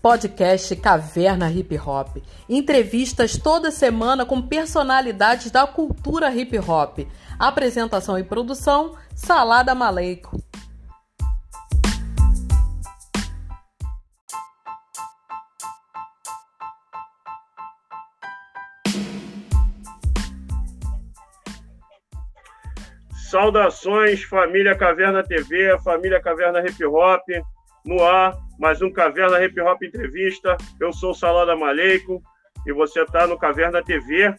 Podcast Caverna Hip Hop. Entrevistas toda semana com personalidades da cultura hip hop. Apresentação e produção: Salada Maleico. Saudações, família Caverna TV, família Caverna Hip Hop, no ar, mais um Caverna Hip Hop Entrevista. Eu sou o Salada Maleico e você está no Caverna TV.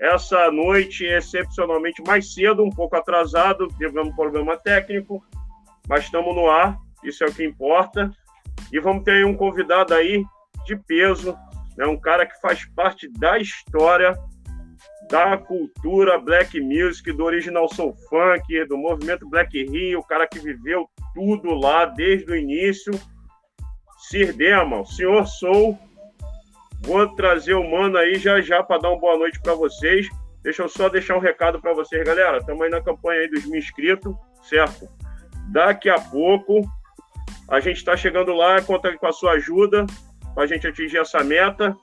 Essa noite, excepcionalmente mais cedo, um pouco atrasado, tivemos um problema técnico, mas estamos no ar, isso é o que importa. E vamos ter um convidado aí de peso, né, um cara que faz parte da história da cultura black music, do original soul funk, do movimento Black Rio, o cara que viveu tudo lá desde o início. Sir Dema, senhor Soul, vou trazer o mano aí já já para dar uma boa noite para vocês. Deixa eu só deixar um recado para vocês, galera. Estamos aí na campanha aí dos mil inscritos, certo? Daqui a pouco a gente está chegando lá, conta com a sua ajuda para a gente atingir essa meta.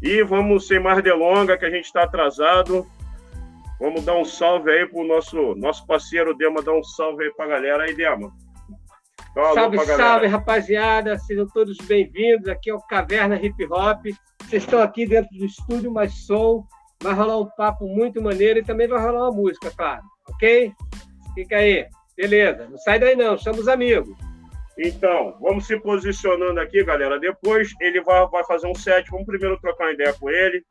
E vamos, sem mais delonga, que a gente está atrasado. Vamos dar um salve aí pro nosso, nosso parceiro Dema, dar um salve aí pra galera. Aí, Dema. Salve, salve, rapaziada. Sejam todos bem-vindos. Aqui é o Caverna Hip Hop. Vocês estão aqui dentro do estúdio mais som. Vai rolar um papo muito maneiro e também vai rolar uma música, claro. Ok? Fica aí. Beleza. Não sai daí não, chama os amigos. Então, vamos se posicionando aqui, galera. Depois ele vai, vai fazer um set. Vamos primeiro trocar uma ideia com ele.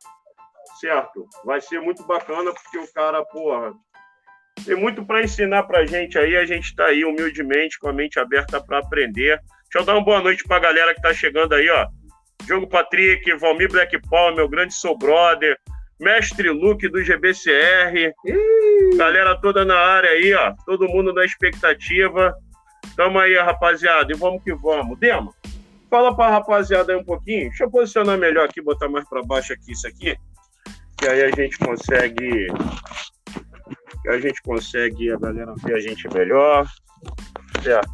Certo? Vai ser muito bacana, porque o cara, porra, tem muito para ensinar pra gente aí. A gente está aí humildemente, com a mente aberta para aprender. Deixa eu dar uma boa noite pra galera que tá chegando aí, ó. Diogo Patrick, Valmir Black Paul, meu grande soul brother, Mestre Luke do GBCR, galera toda na área aí, ó. Todo mundo na expectativa. Tamo aí, rapaziada, e vamos que vamos. Dema, fala pra rapaziada aí um pouquinho. Deixa eu posicionar melhor aqui, botar mais para baixo aqui isso aqui. Que aí a gente consegue. Que a gente consegue a galera ver a gente melhor. Certo?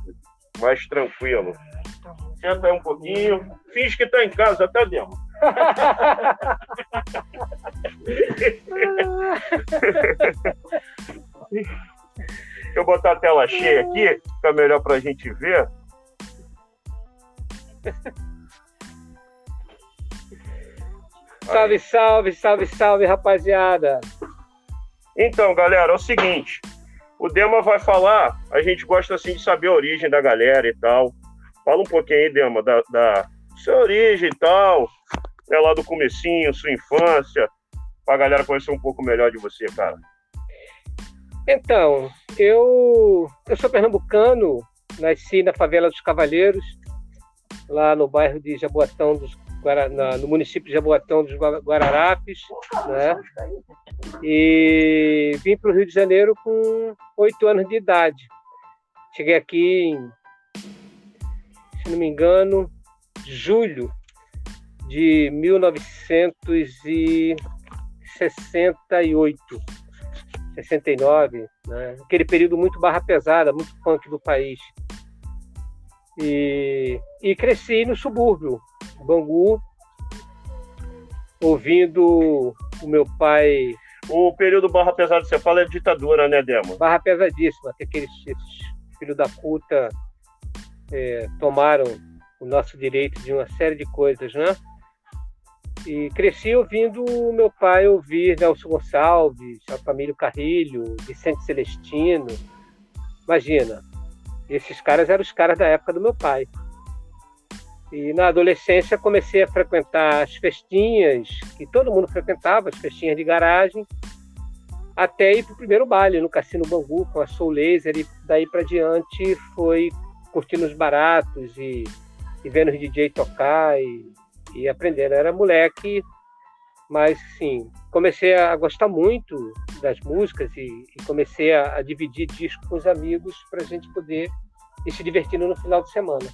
Mais tranquilo. Senta aí um pouquinho. Finge que tá em casa, tá? Deixa eu botar a tela cheia aqui, fica melhor para a gente ver. Salve, salve, salve, salve, rapaziada. Então, galera, é o seguinte. O Dema vai falar, a gente gosta assim de saber a origem da galera e tal. Fala um pouquinho aí, Dema, da, da sua origem e tal. É lá do comecinho, sua infância, pra galera conhecer um pouco melhor de você, cara. Então, eu, eu sou pernambucano, nasci na favela dos Cavaleiros, lá no bairro de Jaboatão dos no município de Jaboatão dos Guararapes, né? E vim para o Rio de Janeiro com oito anos de idade. Cheguei aqui em, se não me engano, julho de 1968. 69, né? aquele período muito barra pesada, muito punk do país. E, e cresci no subúrbio, Bangu, ouvindo o meu pai. O período barra pesada você fala é ditadura, né, Demo? Barra pesadíssima, que aqueles filhos da puta é, tomaram o nosso direito de uma série de coisas, né? E cresci ouvindo meu pai ouvir Nelson Gonçalves, Família Carrilho, Vicente Celestino. Imagina, esses caras eram os caras da época do meu pai. E na adolescência comecei a frequentar as festinhas, que todo mundo frequentava, as festinhas de garagem, até ir para o primeiro baile no Cassino Bangu com a Soul Laser, e daí para diante foi curtindo os baratos e, e vendo os DJ tocar e e aprendendo. Eu era moleque, mas sim, comecei a gostar muito das músicas e, e comecei a, a, dividir disco com os amigos para a gente poder ir se divertindo no final de semana.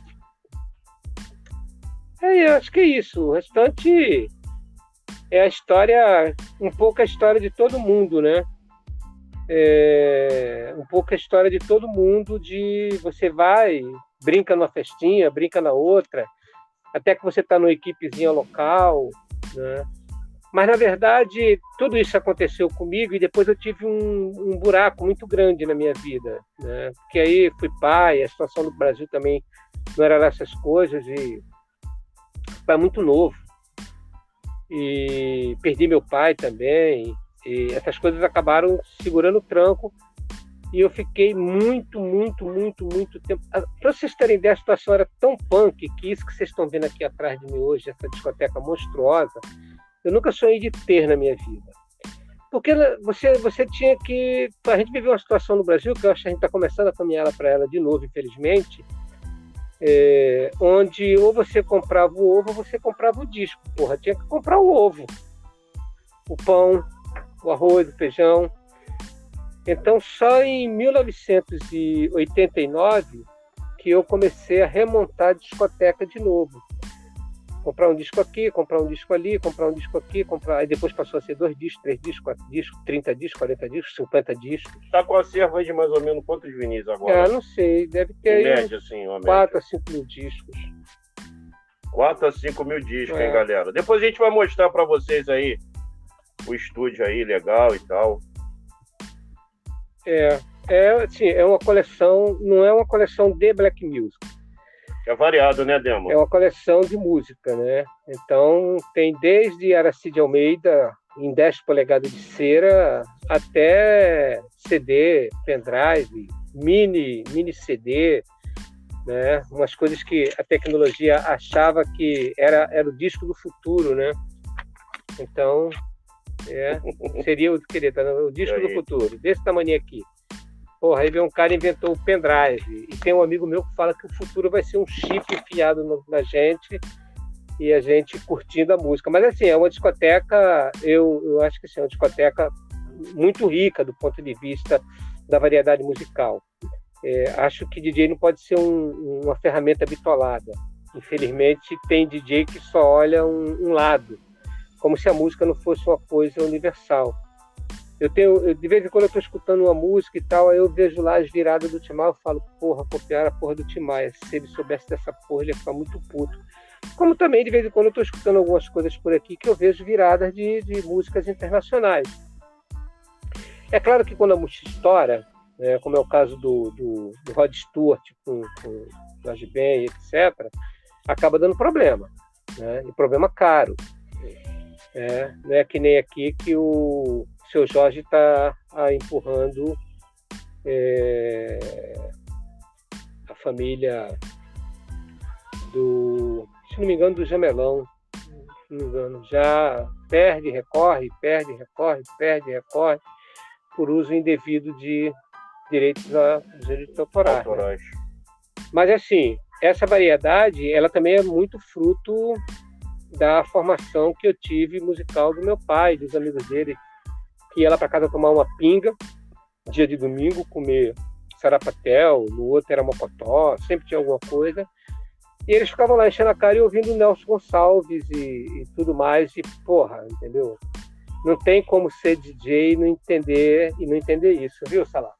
É, eu acho que é isso. O restante é a história, um pouco a história de todo mundo, né? É, um pouco a história de todo mundo de você vai, brinca numa festinha, brinca na outra, até que você está numa equipezinha local, né? Mas, na verdade, tudo isso aconteceu comigo e depois eu tive um, um buraco muito grande na minha vida. Né? Porque aí fui pai, a situação no Brasil também não era essas coisas e pai muito novo. E perdi meu pai também. E essas coisas acabaram segurando o tranco e eu fiquei muito, muito, muito, muito tempo. Ah, Para vocês terem ideia, a situação era tão punk que isso que vocês estão vendo aqui atrás de mim hoje, essa discoteca monstruosa, eu nunca sonhei de ter na minha vida. Porque você, você tinha que. A gente viveu uma situação no Brasil, que eu acho que a gente está começando a caminhar para ela de novo, infelizmente, é, onde ou você comprava o ovo ou você comprava o disco. Porra, tinha que comprar o ovo, o pão, o arroz, o feijão. Então, só em 1989 que eu comecei a remontar a discoteca de novo. Comprar um disco aqui, comprar um disco ali, comprar um disco aqui, comprar. Aí depois passou a ser dois discos, três discos, quatro discos, 30 discos, 40 discos, 50 discos. Está com a serva de mais ou menos quantos vinis agora? Ah, não sei, deve ter. Em média, assim, uma 4 a 5 mil discos. 4 a 5 mil discos, É. hein, galera? Depois a gente vai mostrar para vocês aí o estúdio aí, legal e tal. É, é, assim, é uma coleção, não é uma coleção de black music, É variado, né, Demo? é uma coleção de música, né? Então tem desde Aracide Almeida em 10 polegadas de cera até CD, pendrive, mini, mini CD, né? Umas coisas que a tecnologia achava que era, era o disco do futuro, né? Então, é, seria o querer, tá? o disco do futuro, desse tamanho aqui. Porra, aí vem um cara inventou o pendrive. E tem um amigo meu que fala que o futuro vai ser um chip enfiado no- na gente e a gente curtindo a música. Mas assim, é uma discoteca, eu, eu acho que assim, é uma discoteca muito rica do ponto de vista da variedade musical. É, acho que DJ não pode ser um- uma ferramenta bitolada. Infelizmente, tem DJ que só olha um, um lado, como se a música não fosse uma coisa universal. Eu tenho, eu- de vez em quando eu estou escutando uma música e tal, aí eu vejo lá as viradas do Timar, eu falo, porra, copiaram a porra do Timar. Se ele soubesse dessa porra, ele ia ficar muito puto. Como também, de vez em quando, eu estou escutando algumas coisas por aqui que eu vejo viradas de, de músicas internacionais. É claro que quando a música estoura, né, como é o caso do, do, do Rod Stewart com, com Jorge Ben, etc., acaba dando problema. Né, e problema caro. É, não é que nem aqui que o seu Jorge está empurrando é, a família do, se não me engano, do Jamelão. Se não me engano, já perde, recorre, perde, recorre, perde, recorre, por uso indevido de direitos, a, direitos autorais. né? Autorais. Mas assim, essa variedade, ela também é muito fruto da formação que eu tive musical do meu pai, dos amigos dele, que ia lá para casa tomar uma pinga, dia de domingo, comer sarapatel, no outro era mocotó, sempre tinha alguma coisa. E eles ficavam lá enchendo a cara e ouvindo Nelson Gonçalves e, e tudo mais, e porra, entendeu? Não tem como ser DJ e não entender e não entender isso, viu, Salah?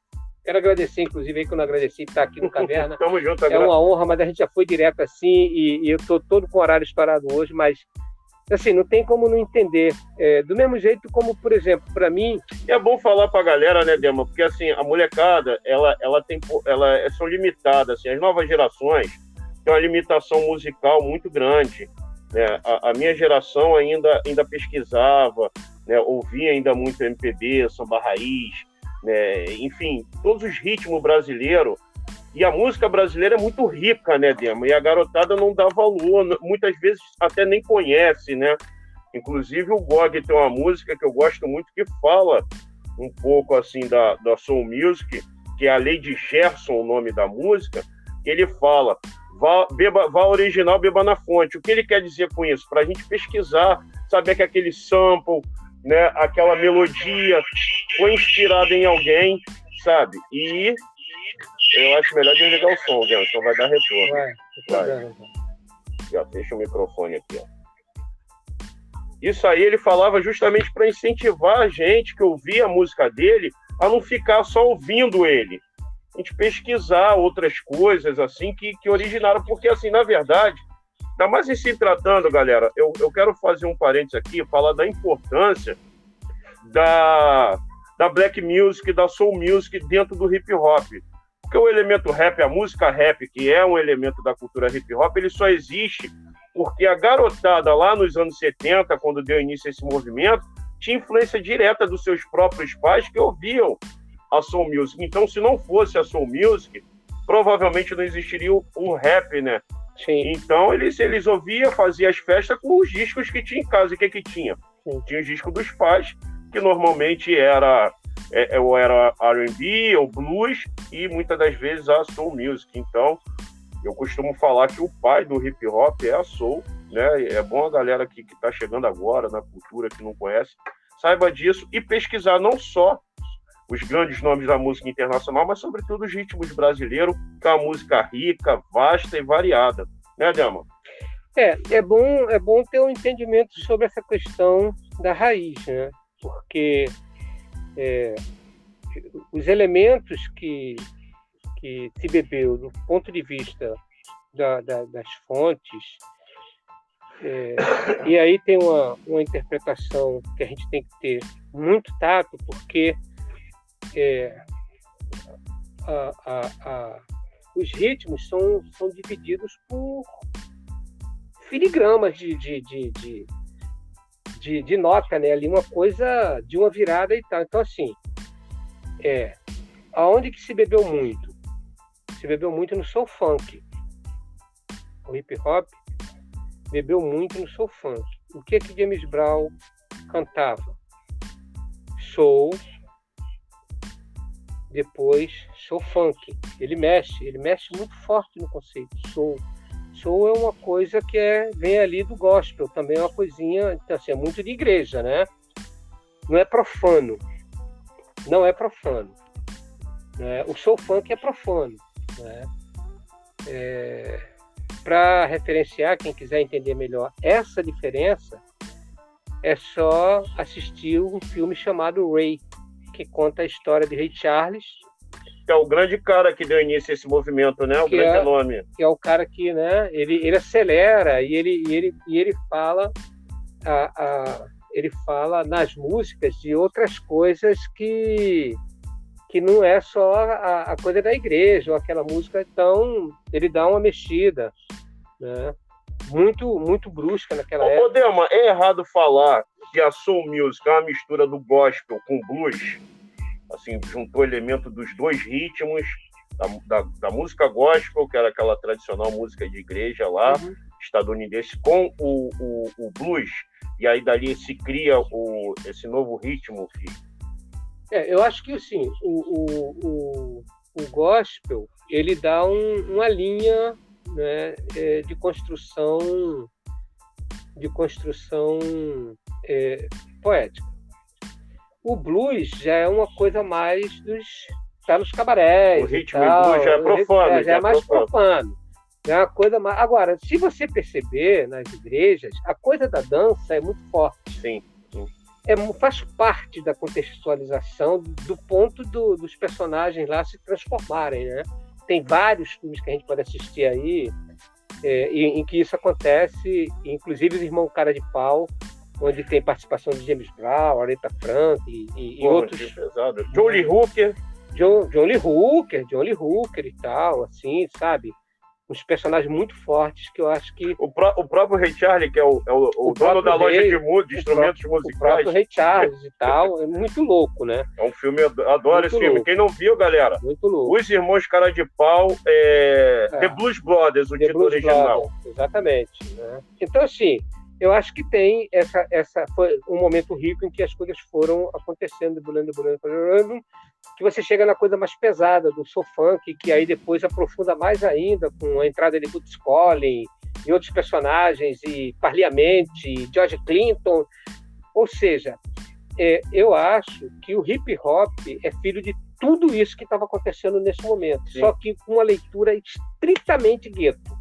Quero agradecer, inclusive, aí que eu não agradeci estar aqui no Caverna. Tamo junto, É uma honra, mas a gente já foi direto assim e, e eu estou todo com o horário estourado hoje, mas assim, não tem como não entender. É, do mesmo jeito como, por exemplo, para mim, é bom falar pra galera, né, Dema? Porque assim, a molecada, ela, ela tem, ela é- são limitadas, assim, as novas gerações têm uma limitação musical muito grande. Né? A, a minha geração ainda, ainda pesquisava, né? ouvia ainda muito MPB, samba raiz, né? enfim, todos os ritmos brasileiros. E a música brasileira é muito rica, né, Dema? E a garotada não dá valor, muitas vezes até nem conhece, né? Inclusive o Gog tem uma música que eu gosto muito que fala um pouco assim da, da Soul Music, que é a Lady Gerson, o nome da música, que ele fala, vá, beba, vá original, beba na fonte. O que ele quer dizer com isso? Para a gente pesquisar, saber que aquele sample, né, aquela melodia foi inspirada em alguém, sabe? E eu acho melhor desligar o som, então vai dar retorno. vai, Vai. Já fecha o microfone aqui, ó. Isso aí ele falava justamente para incentivar a gente que ouvia a música dele a não ficar só ouvindo ele. A gente pesquisar outras coisas assim que, que originaram, porque assim, na verdade, Tá, mas em se tratando, galera, eu, eu quero fazer um parênteses aqui, falar da importância da, da black music, da soul music dentro do hip hop. Porque o elemento rap, a música rap, que é um elemento da cultura hip hop, ele só existe porque a garotada lá nos anos 70, quando deu início a esse movimento, tinha influência direta dos seus próprios pais que ouviam a soul music. Então, se não fosse a soul music, provavelmente não existiria o, rap, né? Sim. Então, eles, eles ouviam, faziam as festas com os discos que tinha em casa. E o que que tinha? Sim. Tinha o disco dos pais, que normalmente era é, é ou era R&B ou blues e muitas das vezes a soul music. Então, eu costumo falar que o pai do hip hop é a soul, né? É bom a galera que está chegando agora na cultura que não conhece saiba disso e pesquisar não só os grandes nomes da música internacional, mas sobretudo os ritmos brasileiros, que é uma música rica, vasta e variada, né, Dama? É, é bom, é bom ter um entendimento sobre essa questão da raiz, né? Porque é, os elementos que, que se bebeu do ponto de vista da, da, das fontes, é, e aí tem uma, uma interpretação que a gente tem que ter muito tato, porque é, a, a, a, os ritmos são, são divididos por filigramas de, de, de, de, de, de nota, né? Ali uma coisa de uma virada e tal. Então, assim, é, aonde que se bebeu muito? Se bebeu muito no soul funk. O hip hop bebeu muito no soul funk. O que que James Brown cantava? Soul, depois soul funk. Ele mexe, ele mexe muito forte no conceito soul. Soul é uma coisa que é, vem ali do gospel, também é uma coisinha, então, assim, é muito de igreja, né? Não é profano. Não é profano. Né? O soul funk é profano. Né? É... Para referenciar, quem quiser entender melhor essa diferença, é só assistir um filme chamado Ray, que conta a história de Ray Charles. Que é o grande cara que deu início a esse movimento, né? O grande é, nome. Que é o cara que, né? Ele, ele acelera e ele, e ele, e ele fala a, a, ele fala nas músicas de outras coisas que que não é só a, a coisa da igreja ou aquela música então ele dá uma mexida né muito muito brusca naquela Ô, época. Ô, Dema, é errado falar que a soul music é uma mistura do gospel com blues, assim, juntou elemento dos dois ritmos, da, da, da, música gospel, que era aquela tradicional música de igreja lá, uhum. estadunidense, com o, o, o, blues, e aí dali se cria o, esse novo ritmo. Que... É, eu acho que, assim, o, o, o, gospel, ele dá um, uma linha né, é, de construção de construção é, poética. O blues já é uma coisa mais dos tá nos cabarés. O ritmo tal, blues já é profano. Já, já, é mais profano. profano. É uma coisa mais... Agora, se você perceber nas igrejas, a coisa da dança é muito forte. Sim. sim. É, faz parte da contextualização do ponto do, dos personagens lá se transformarem, né? Tem vários filmes que a gente pode assistir aí é, em, em, que isso acontece, inclusive os Irmãos Cara de Pau, onde tem participação de James Brown, Aretha Frank e, e, outros. John Lee Hooker. John, John Lee Hooker, John Lee Hooker e tal, assim, sabe? uns personagens muito fortes que eu acho que. O, pró o próprio Ray Charles, que é o, é o, o, o dono da loja de, de instrumentos próprio, musicais. O próprio Ray Charles e tal, é muito louco, né? É um filme, adoro muito esse filme. Louco. Quem não viu, galera, muito louco. Os Irmãos Cara de Pau, é... É. The Blues Brothers, o The título Blues original. Brothers, exatamente. Né? Então, assim, eu acho que tem essa, essa foi um momento rico em que as coisas foram acontecendo, bulando, bulando, bulando, que você chega na coisa mais pesada do soul funk, que aí depois aprofunda mais ainda com a entrada de Boots Collins e outros personagens, e Parliamente, George Clinton. Ou seja, é, eu acho que o hip hop é filho de tudo isso que estava acontecendo nesse momento, Sim. só que com uma leitura estritamente gueto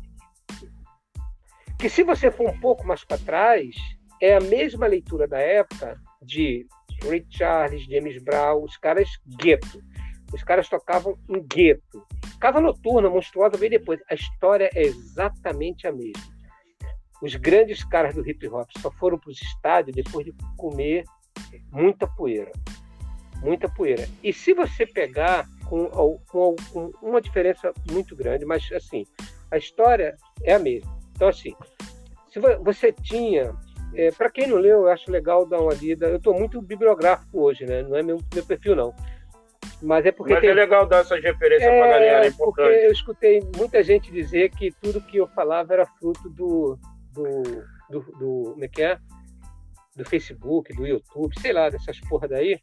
que se você for um pouco mais para trás, é a mesma leitura da época de Ray Charles, James Brown, os caras gueto. Os caras tocavam em gueto. Casa Noturna, Monstruosa, veio depois. A história é exatamente a mesma. os grandes caras do hip hop só foram para os estádios depois de comer muita poeira. Muita poeira. E se você pegar com, com, com uma diferença muito grande, mas assim, a história é a mesma. Então, assim, se você tinha. É, para quem não leu, eu acho legal dar uma lida. Eu estou muito bibliográfico hoje, né? Não é meu, meu perfil, não. Mas é porque. Mas tem... é legal dar essas referências é, para a galera, é importante. Porque eu escutei muita gente dizer que tudo que eu falava era fruto do. do, do, do como é que é? Do Facebook, do YouTube, sei lá, dessas porra daí.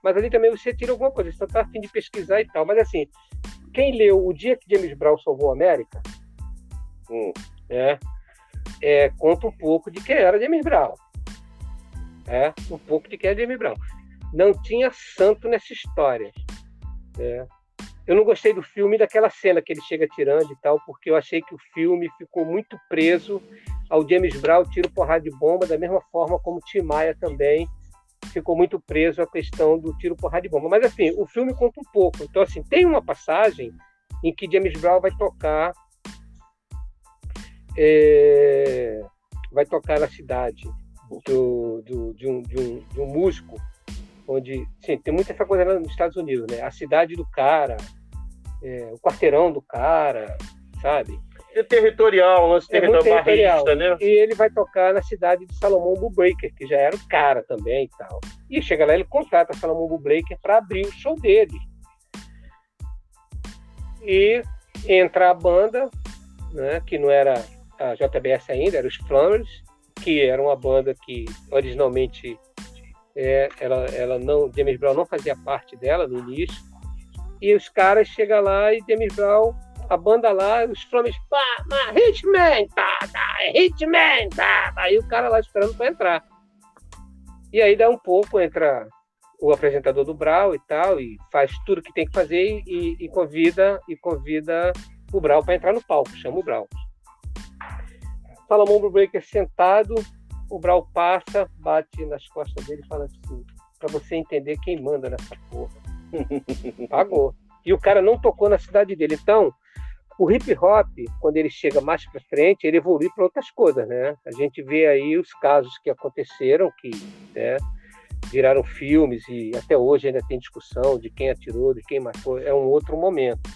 Mas ali também você tira alguma coisa, você está afim de pesquisar e tal. Mas assim, quem leu O Dia que James Brown Salvou a América, hum. É, é, conta um pouco de quem era James Brown. É, um pouco de quem é James Brown. Não tinha santo nessa história. É. Eu não gostei do filme daquela cena que ele chega tirando e tal, porque eu achei que o filme ficou muito preso ao James Brown tiro porrada de bomba, da mesma forma como Tim Maia também ficou muito preso à questão do tiro porrada de bomba. Mas assim, o filme conta um pouco. Então assim, tem uma passagem em que James Brown vai tocar é, vai tocar na cidade do, do, de, um, de, um, de um músico onde sim, tem muita essa coisa nos Estados Unidos, né? A cidade do cara, é, o quarteirão do cara, sabe? É territorial, lance é territorial, barrista, né? E ele vai tocar na cidade de Salomão Bullbreaker, que já era o cara também e tal. E chega lá, ele contrata Salomão Bullbreaker para abrir o show dele. E entra a banda, né, que não era a JBS ainda, era os Flammers, que era uma banda que originalmente é, ela, ela não, James Brown não fazia parte dela no início. E os caras chegam lá e James Brown, a banda lá, os Flames, pá, pá, Hitman, tá, tá, Hitman, tá, tá. Aí o cara lá esperando para entrar. E aí dá um pouco, entra o apresentador do Brau e tal, e faz tudo que tem que fazer e, e convida e convida o Brau para entrar no palco, chama o Brau. Salomão Breaker sentado, o Brau passa, bate nas costas dele e fala assim: para você entender quem manda nessa porra. Pagou. E o cara não tocou na cidade dele. Então, o hip hop, quando ele chega mais para frente, ele evolui para outras coisas, né? A gente vê aí os casos que aconteceram, que né, viraram filmes e até hoje ainda tem discussão de quem atirou, de quem matou. É um outro momento.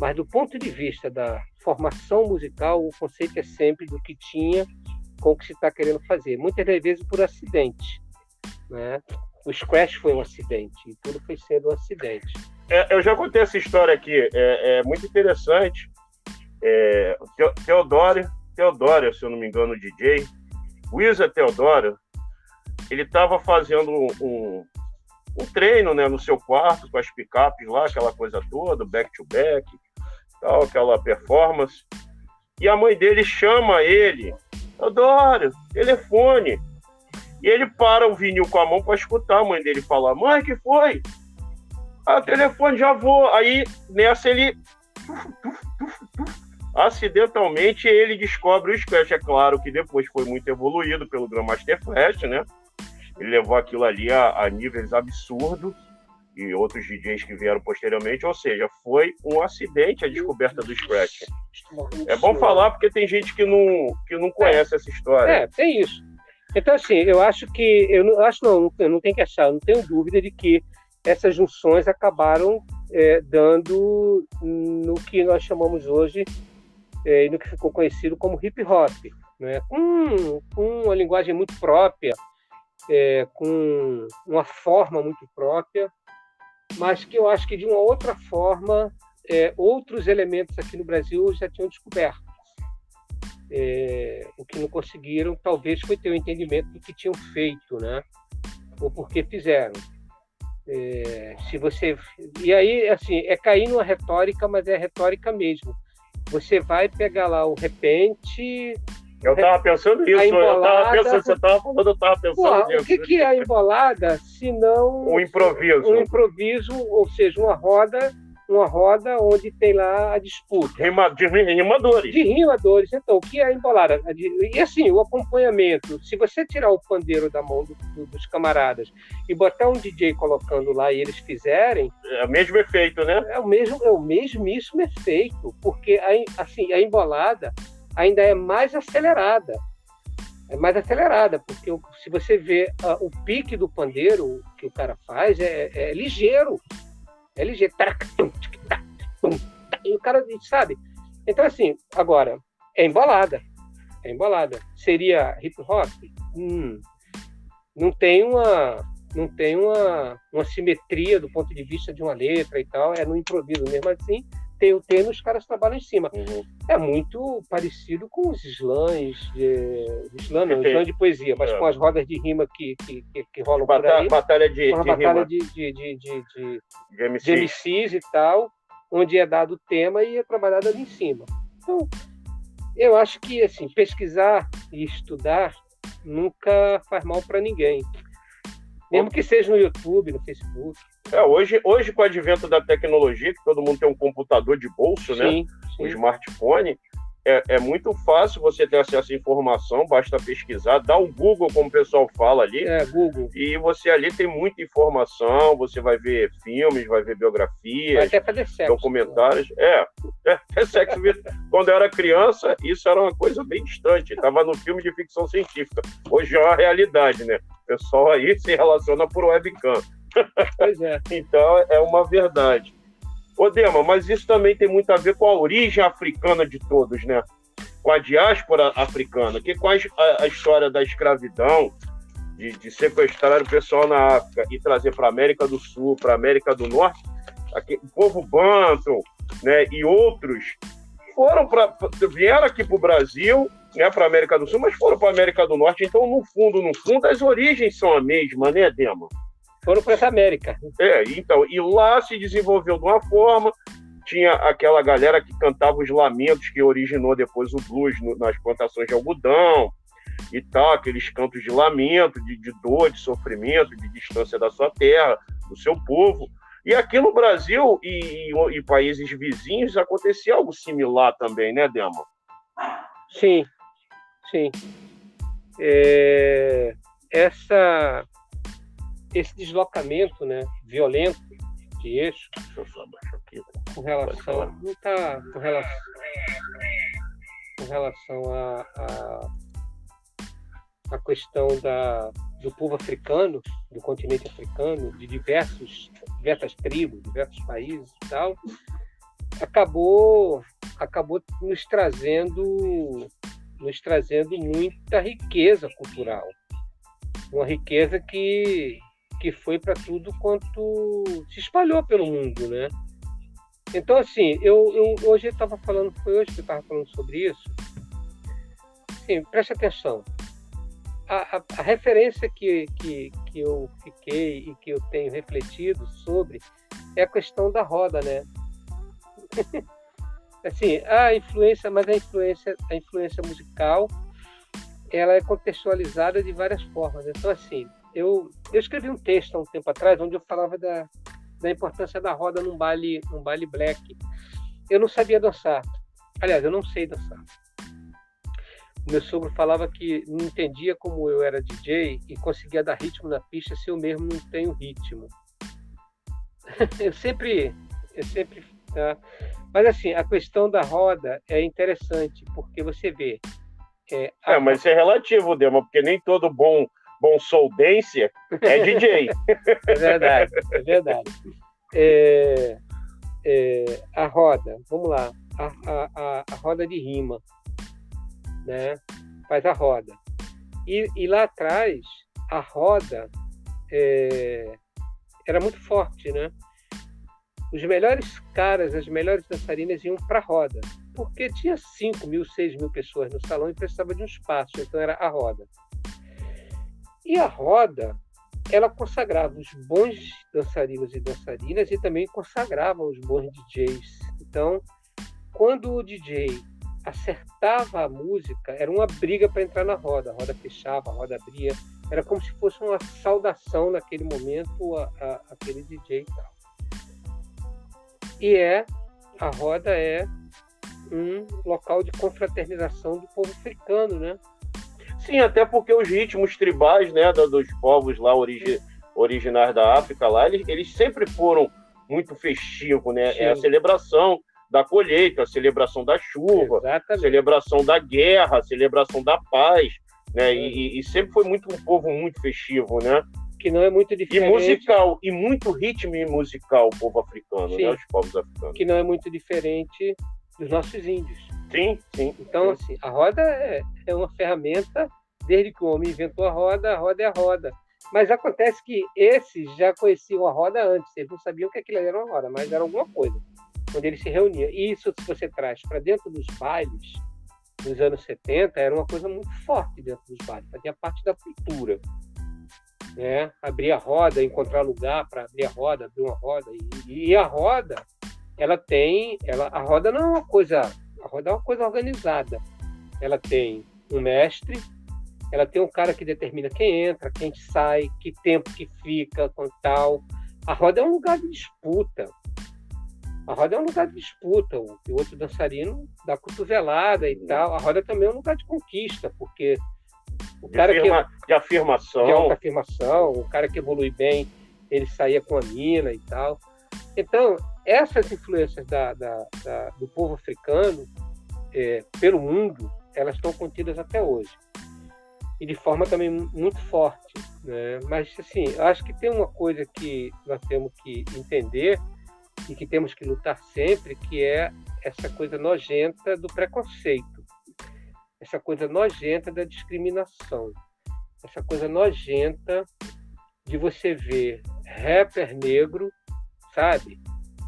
Mas do ponto de vista da formação musical, o conceito é sempre do que tinha com o que se está querendo fazer. Muitas das vezes por acidente. Né? O Scratch foi um acidente, e tudo foi sendo um acidente. É, eu já contei essa história aqui, é, é muito interessante. É, Teodoro, Teodoro, se eu não me engano, o DJ, Wisa Teodoro, ele estava fazendo um, um, treino né, no seu quarto com as picapes lá, aquela coisa toda, back-to-back, tal, aquela performance. E a mãe dele chama ele Adoro, telefone. E ele para o vinil com a mão para escutar a mãe dele falar: Mãe, que foi? Ah, telefone, já vou. Aí nessa ele. Acidentalmente ele descobre o Scratch. É claro que depois foi muito evoluído pelo Grandmaster Flash, né? Ele levou aquilo ali a, a níveis absurdos e outros DJs que vieram posteriormente, ou seja, foi um acidente a descoberta do Scratch. É bom falar porque tem gente que não, que não conhece é, essa história. É, tem isso. Então, assim, eu acho que, eu não acho não, eu não tenho que achar, não tenho dúvida de que essas junções acabaram é, dando no que nós chamamos hoje, é, no que ficou conhecido como hip hop, né? com, com uma linguagem muito própria, é, com uma forma muito própria, mas que eu acho que de uma outra forma é, outros elementos aqui no Brasil já tinham descoberto. É, o que não conseguiram talvez foi ter o um entendimento do que tinham feito, né? Ou porque fizeram. É, se você e aí assim é cair numa retórica, mas é retórica mesmo. Você vai pegar lá o repente, eu tava pensando isso, embolada... eu tava pensando, você tava falando, eu tava pensando Porra, nisso. O que, que é a embolada, se não... Um improviso. Um improviso, ou seja, uma roda, uma roda onde tem lá a disputa. Rima, de rimadores. De rimadores. Então, o que é a embolada? E assim, o acompanhamento, se você tirar o pandeiro da mão do, do, dos camaradas e botar um DJ colocando lá e eles fizerem... É o mesmo efeito, né? É o mesmo, é o mesmíssimo efeito, porque a, assim, a embolada ainda é mais acelerada. é mais acelerada, porque se você vê uh, o pique do pandeiro que o cara faz, é, é ligeiro. É ligeiro. E o cara sabe. Então, assim, agora, é embolada. É embolada. Seria hip hop? Hum, não tem uma não tem uma, uma simetria do ponto de vista de uma letra e tal, é no improviso mesmo assim, tem o tema os caras trabalham em cima. Uhum. É muito parecido com os slams de, slam, não, slam de poesia, mas é. com as rodas de rima que, que, que, que rolam batalha, por aí. Batalha de, de batalha rima. De, de, de, de, de, de, MCs. de MCs e tal, onde é dado o tema e é trabalhado ali em cima. Então, eu acho que assim, pesquisar e estudar nunca faz mal para ninguém. Mesmo que seja no YouTube, no Facebook. É, hoje, hoje, com o advento da tecnologia, que todo mundo tem um computador de bolso, né? sim, né? Sim. Um smartphone, é, é, muito fácil você ter acesso à informação, basta pesquisar, dá o Google, como o pessoal fala ali. É, Google. E você ali tem muita informação, você vai ver filmes, vai ver biografias, vai até sexo, documentários. Né? É, é, é sexo. Quando eu era criança, isso era uma coisa bem distante, estava no filme de ficção científica. Hoje é uma realidade, né? O pessoal aí se relaciona por webcam. Pois é. então é uma verdade. Ô Dema, mas isso também tem muito a ver com a origem africana de todos, né? Com a diáspora africana, que com a, a história da escravidão, de, de, sequestrar o pessoal na África e trazer para a América do Sul, para a América do Norte, aqui, o povo Bantu, né, e outros foram para vieram aqui para o Brasil, né, para a América do Sul, mas foram para a América do Norte. Então, no fundo, no fundo, as origens são a mesma, né, Dema? Foram para essa América. É, então, e lá se desenvolveu de uma forma, tinha aquela galera que cantava os lamentos que originou depois o blues no, nas plantações de algodão e tal, aqueles cantos de lamento, de, de dor, de sofrimento, de distância da sua terra, do seu povo. E aqui no Brasil e, e, e países vizinhos acontecia algo similar também, né, Dema? Sim, sim. É, essa esse deslocamento né, violento de eixo com relação não tá com relação com relação a, a, a questão da, do povo africano do continente africano de diversos diversas tribos diversos países e tal acabou acabou nos trazendo nos trazendo muita riqueza cultural. Uma riqueza que que foi para tudo quanto se espalhou pelo mundo, né? Então, assim, eu, eu hoje estava falando, foi hoje que eu estava falando sobre isso. Sim, preste atenção. A, a, a, referência que, que, que eu fiquei e que eu tenho refletido sobre é a questão da roda, né? assim, a influência, mas a influência, a influência musical, ela é contextualizada de várias formas. Então, assim, eu, eu escrevi um texto há um tempo atrás onde eu falava da, da importância da roda num baile, num baile black. Eu não sabia dançar. Aliás, eu não sei dançar. Meu sogro falava que não entendia como eu era DJ e conseguia dar ritmo na pista se eu mesmo não tenho ritmo. eu sempre, eu sempre, tá? mas assim, a questão da roda é interessante porque você vê. É, a... é mas isso é relativo, Dema, porque nem todo bom bom soldência é DJ. é verdade, é verdade. É, é, a roda, vamos lá, a, a, a, roda de rima, né? Faz a roda. E, e lá atrás, a roda é, era muito forte, né? Os melhores caras, as melhores dançarinas iam para a roda, porque tinha 5 mil, 6 mil pessoas no salão e precisava de um espaço, então era a roda. E a roda, ela consagrava os bons dançarinos e dançarinas e também consagrava os bons DJs. Então, quando o DJ acertava a música, era uma briga para entrar na roda. A roda fechava, a roda abria. Era como se fosse uma saudação naquele momento a, a, aquele DJ e tal. E é, a roda é um local de confraternização do povo africano, né? Sim, até porque os ritmos tribais, né, dos povos lá origi originários da África lá, eles, eles sempre foram muito festivos, né? Sim. É a celebração da colheita, a celebração da chuva, Exatamente. a celebração da guerra, a celebração da paz. né? E, e, sempre foi muito um povo muito festivo, né? Que não é muito diferente. E musical, e muito ritmo musical, o povo africano, né? sim, né? Os povos africanos. Que não é muito diferente dos nossos índios. Sim, sim. Então, sim. assim, a roda é, é uma ferramenta, desde que o homem inventou a roda, a roda é a roda. Mas acontece que esses já conheciam a roda antes, eles não sabiam que aquilo era uma roda, mas era alguma coisa, quando eles se reuniam. E isso, se você traz para dentro dos bailes, nos anos 70, era uma coisa muito forte dentro dos bailes, fazia parte da cultura. Né? Abrir a roda, encontrar lugar para abrir a roda, abrir uma roda. E, e, a roda, ela tem. Ela, a roda não é uma coisa. A roda é uma coisa organizada. Ela tem um mestre, ela tem um cara que determina quem entra, quem sai, que tempo que fica, com tal. A roda é um lugar de disputa. A roda é um lugar de disputa. O, outro dançarino dá cotovelada e tal. A roda também é um lugar de conquista, porque o de cara afirma, que de afirmação, de afirmação, o cara que evolui bem, ele saía com a mina e tal. Então essas influências da, da, da, do povo africano é, pelo mundo, elas estão contidas até hoje e de forma também muito forte. Né? Mas, assim, acho que tem uma coisa que nós temos que entender e que temos que lutar sempre, que é essa coisa nojenta do preconceito, essa coisa nojenta da discriminação, essa coisa nojenta de você ver rapper negro, sabe,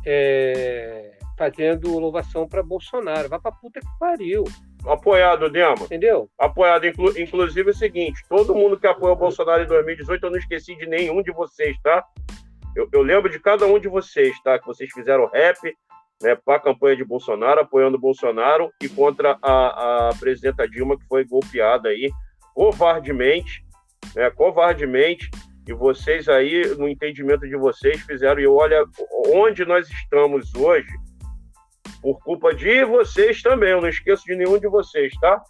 é, fazendo louvação para Bolsonaro. Vá para puta que pariu. Apoiado, Dema. Entendeu? Apoiado. Inclu inclusive é o seguinte: todo mundo que apoiou o Bolsonaro em 2018, eu não esqueci de nenhum de vocês, tá? Eu, eu lembro de cada um de vocês, tá? Que vocês fizeram rap né, para a campanha de Bolsonaro, apoiando o Bolsonaro e contra a, a presidenta Dilma, que foi golpeada aí covardemente, né? Covardemente. E vocês aí, no entendimento de vocês, fizeram. E olha onde nós estamos hoje por culpa de vocês também. Eu não esqueço de nenhum de vocês, tá?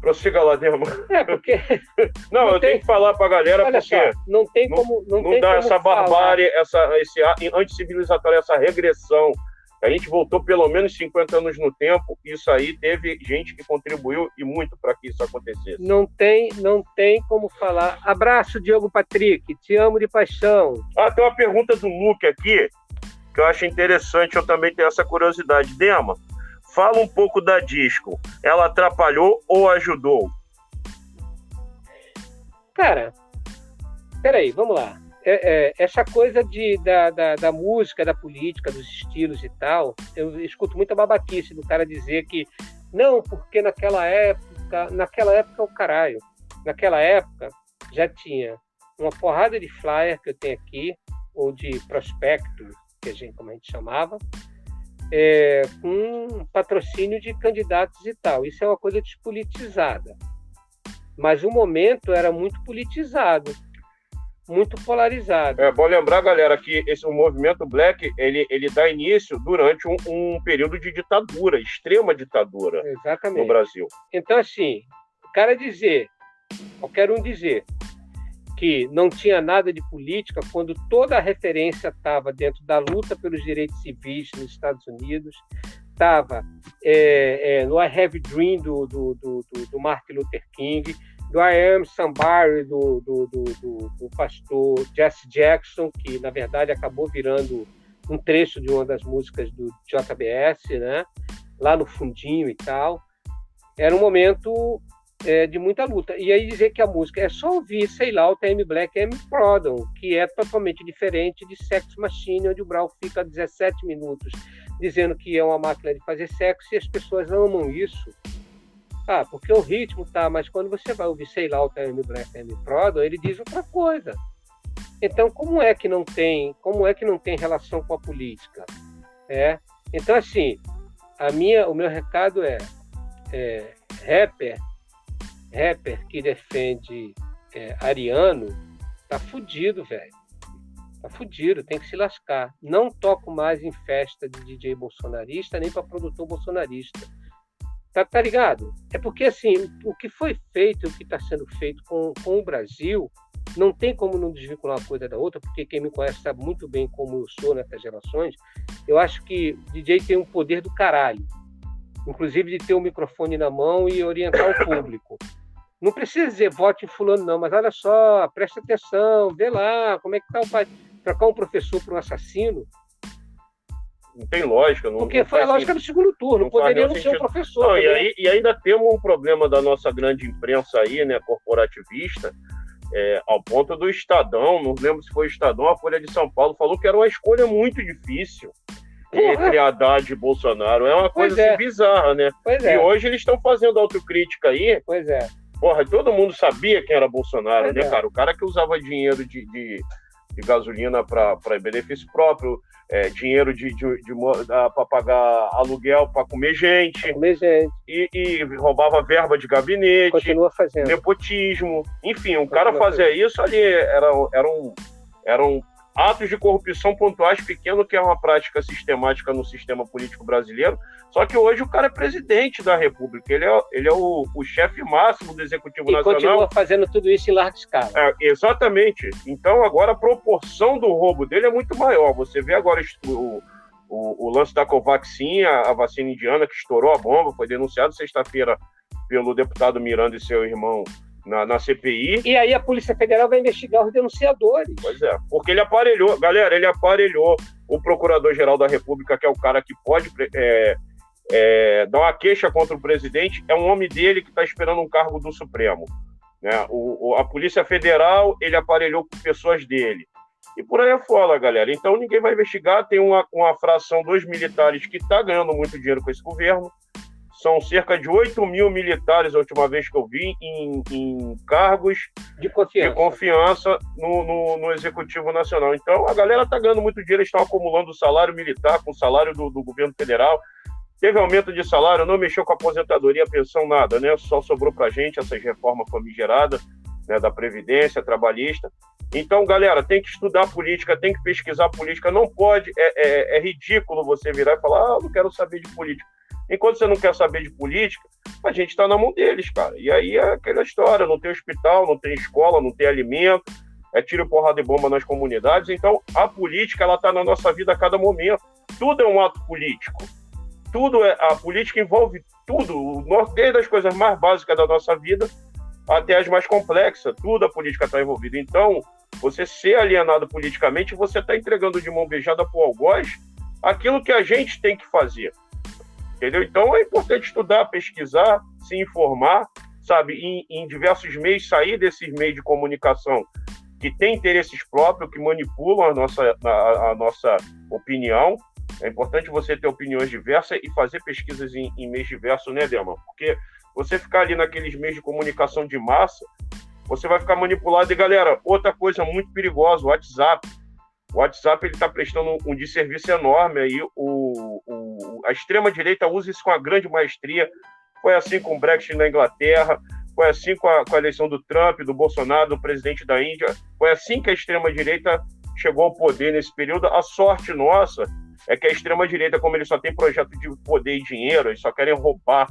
Prossiga lá, Dema. É, porque. não, não eu tem... tenho que falar pra galera Olha porque. Só, não tem como. Não, não tem dá essa barbárie, essa, esse anticivilizatório, essa regressão. A gente voltou pelo menos 50 anos no tempo, isso aí teve gente que contribuiu e muito para que isso acontecesse. Não tem, não tem como falar. Abraço, Diogo Patrick, te amo de paixão. Ah, tem uma pergunta do Luke aqui que eu acho interessante, eu também tenho essa curiosidade. Dema, fala um pouco da disco. Ela atrapalhou ou ajudou? Cara, peraí, vamos lá. É, é, essa coisa de, da, da, da, música, da política, dos estilos e tal, eu escuto muita babaquice do cara dizer que não, porque naquela época, naquela época é o caralho. Naquela época já tinha uma porrada de flyer que eu tenho aqui, ou de prospecto, que a gente, como a gente chamava, é, com patrocínio de candidatos e tal. Isso é uma coisa despolitizada. Mas o momento era muito politizado, muito polarizado. É bom lembrar, galera, que esse o movimento Black ele, ele dá início durante um, um período de ditadura, extrema ditadura Exatamente. no Brasil. Então, assim, o cara dizer, qualquer um dizer, que não tinha nada de política quando toda a referência estava dentro da luta pelos direitos civis nos Estados Unidos, estava é, é, no I Have Dream do, do, do, do, Martin Luther King, do I Am Somebody do, do, do, do pastor Jesse Jackson, que na verdade acabou virando um trecho de uma das músicas do JBS, né? lá no fundinho e tal. Era um momento é, de muita luta. E aí dizer que a música é só ouvir, sei lá, o TM Black M Prodon, que é totalmente diferente de Sex Machine, onde o Brown fica 17 minutos dizendo que é uma máquina de fazer sexo e as pessoas amam isso. Ah, porque o ritmo tá, mas quando você vai ouvir, sei lá, o TM Black M Prodon, ele diz outra coisa. Então, como é que não tem, como é que não tem relação com a política? É. Então, assim, a minha, o meu recado é, é rapper rapper que defende é, Ariano tá fudido, velho. Tá fudido, tem que se lascar. Não toco mais em festa de DJ bolsonarista, nem para produtor bolsonarista. Tá, tá ligado? É porque, assim, o que foi feito, o que está sendo feito com, com o Brasil, não tem como não desvincular uma coisa da outra, porque quem me conhece sabe muito bem como eu sou nessas relações. Eu acho que DJ tem um poder do caralho, inclusive de ter o um microfone na mão e orientar o público. Não precisa dizer vote em fulano, não, mas olha só, presta atenção, vê lá, como é que está o país. Trocar um professor para um assassino. Não tem lógica. Não, Porque não foi a lógica sentido. do segundo turno, não poderia não ser sentido. professor. Não, e, aí, e ainda temos um problema da nossa grande imprensa aí, né, corporativista, é, ao ponto do Estadão, não lembro se foi o Estadão, a Folha de São Paulo falou que era uma escolha muito difícil Porra! entre Haddad e Bolsonaro. É uma Pois coisa é. assim, bizarra, né? Pois E é, hoje eles estão fazendo autocrítica aí. pois é. Porra, todo mundo sabia quem era Bolsonaro, Pois né, é. cara? O cara que usava dinheiro de, de, de gasolina para benefício próprio, é, dinheiro de, de, de, para pagar aluguel para comer gente, Comer gente, e, e roubava verba de gabinete, continua fazendo. nepotismo, enfim, um cara fazia isso ali, era, eram, eram atos de corrupção pontuais pequenos, que é uma prática sistemática no sistema político brasileiro, só que hoje o cara é presidente da República, ele é, ele é o, o chefe máximo do Executivo E Nacional. continua fazendo tudo isso em larga escala. É, exatamente. Então, agora a proporção do roubo dele é muito maior. Você vê agora o, o, o lance da Covaxin, a, a vacina indiana que estourou a bomba, foi denunciado sexta-feira pelo deputado Miranda e seu irmão na, na CPI. E aí a Polícia Federal vai investigar os denunciadores. Pois é, porque ele aparelhou, galera, ele aparelhou o Procurador-Geral da República, que é o cara que pode é, é, dar uma queixa contra o presidente, é um homem dele que está esperando um cargo do Supremo. Né? O, o- a Polícia Federal, ele aparelhou com pessoas dele. E por aí afora, galera. Então ninguém vai investigar. Tem uma, uma fração dos militares que está ganhando muito dinheiro com esse governo. São cerca de 8 mil militares, a última vez que eu vi, em, em cargos De confiança. de confiança no, no- no Executivo Nacional. Então, a galera está ganhando muito dinheiro, eles estão acumulando o salário militar com o salário do, do governo federal. Teve aumento de salário, não mexeu com a aposentadoria, pensão, nada, né? Só sobrou para gente essas reformas famigeradas né, da Previdência trabalhista. Então, galera, tem que estudar política, tem que pesquisar política. Não pode, é, é- é ridículo você virar e falar, ah, eu não quero saber de política. Enquanto você não quer saber de política, a gente está na mão deles, cara. E aí é aquela história: não tem hospital, não tem escola, não tem alimento, é tiro, porrada e bomba nas comunidades. Então, a política, ela está na nossa vida a cada momento. Tudo é um ato político. Tudo é. A política envolve tudo, desde as coisas mais básicas da nossa vida até as mais complexas. Tudo a política está envolvida. Então, você ser alienado politicamente, você está entregando de mão beijada para o algoz aquilo que a gente tem que fazer. Entendeu? Então é importante estudar, pesquisar, se informar, sabe, em, em diversos meios, sair desses meios de comunicação que têm interesses próprios, que manipulam a nossa, a, a nossa opinião. É importante você ter opiniões diversas e fazer pesquisas em, em meios diversos, né, Dema? Porque você ficar ali naqueles meios de comunicação de massa, você vai ficar manipulado. E, galera, outra coisa muito perigosa, o WhatsApp. O WhatsApp está prestando um, um desserviço enorme aí. O, o- a extrema-direita usa isso com a grande maestria. Foi assim com o Brexit na Inglaterra, foi assim com a, com a eleição do Trump, do Bolsonaro, do presidente da Índia. Foi assim que a extrema-direita chegou ao poder nesse período. A sorte nossa é que a extrema-direita, como eles só tem projeto de poder e dinheiro, eles só querem roubar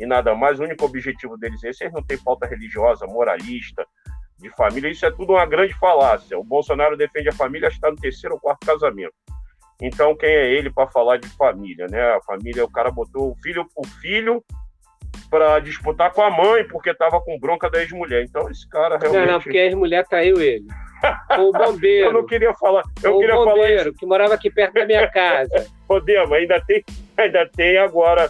e nada mais. O único objetivo deles é esse. Eles não têm pauta religiosa, moralista, de família. Isso é tudo uma grande falácia. O Bolsonaro defende a família, está no terceiro ou quarto casamento. Então, quem é ele para falar de família, né? A família, o cara botou o filho, o filho para disputar com a mãe, porque estava com bronca da ex-mulher. Então, esse cara Não, realmente. não, porque a ex-mulher traiu ele. O bombeiro. Eu não queria falar. Eu o queria falar isso. bombeiro, que morava aqui perto da minha casa. Podemos, ainda tem, ainda tem agora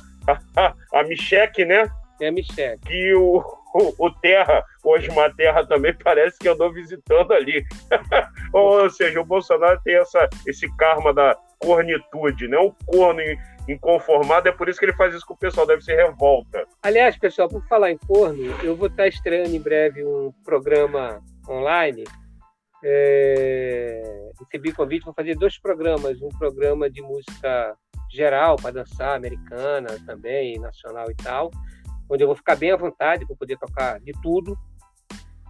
a, a Micheque, né? É a Michelle. Que o, o, o Terra, o Osmar Terra também parece que andou visitando ali. Ou seja, o Bolsonaro tem essa, esse karma da cornitude, né? Corno in- inconformado, é por isso que ele faz isso com o pessoal, deve ser revolta. Aliás, pessoal, por falar em corno, eu vou estar estreando em breve um programa online. É... Recebi convite, vou fazer dois programas. Um programa de música geral para dançar, americana também, nacional e tal, onde eu vou ficar bem à vontade para poder tocar de tudo.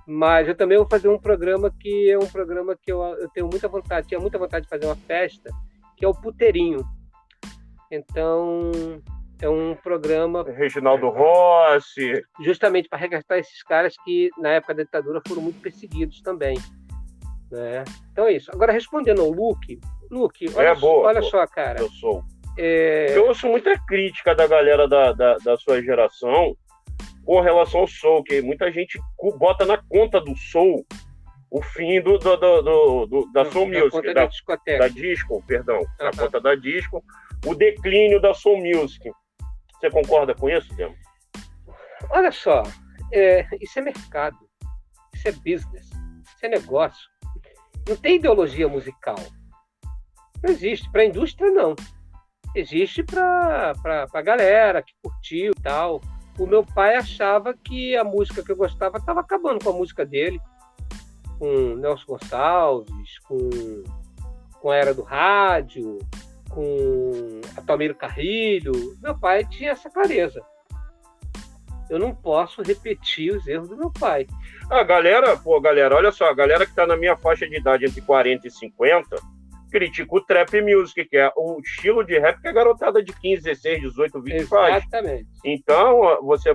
Mas eu também vou fazer um programa que é um programa que eu, eu tenho muita vontade, tinha muita vontade de fazer uma festa, que é o Puteirinho. Então, é um programa Reginaldo Rossi, justamente para resgatar esses caras que na época da ditadura foram muito perseguidos também. Né? Então é isso. Agora respondendo ao Luke, Luke, olha, É, boa, olha boa. só, cara. eu sou. É, Eu ouço muita crítica da galera da, da, da sua geração com relação ao soul, que muita gente bota na conta do soul o fim do, do, do, do da soul music, da, da, da, disco, perdão, uhum. na conta da disco, o declínio da soul music. Você concorda com isso, Diego? Olha só, é, isso é mercado, isso é business, isso é negócio. Não tem ideologia musical. Não existe. Para a indústria, não. Existe para a galera que curtiu e tal. O meu pai achava que a música que eu gostava estava acabando com a música dele, com Nelson Gonçalves, com, com a Era do Rádio, com Atomiro Carrilho. Meu pai tinha essa clareza. Eu não posso repetir os erros do meu pai. A galera, pô, galera, olha só, a galera que está na minha faixa de idade entre 40 e 50 critica o trap music, que é o estilo de rap que a garotada de 15, 16, 18, 20 faz. Exatamente. Então, você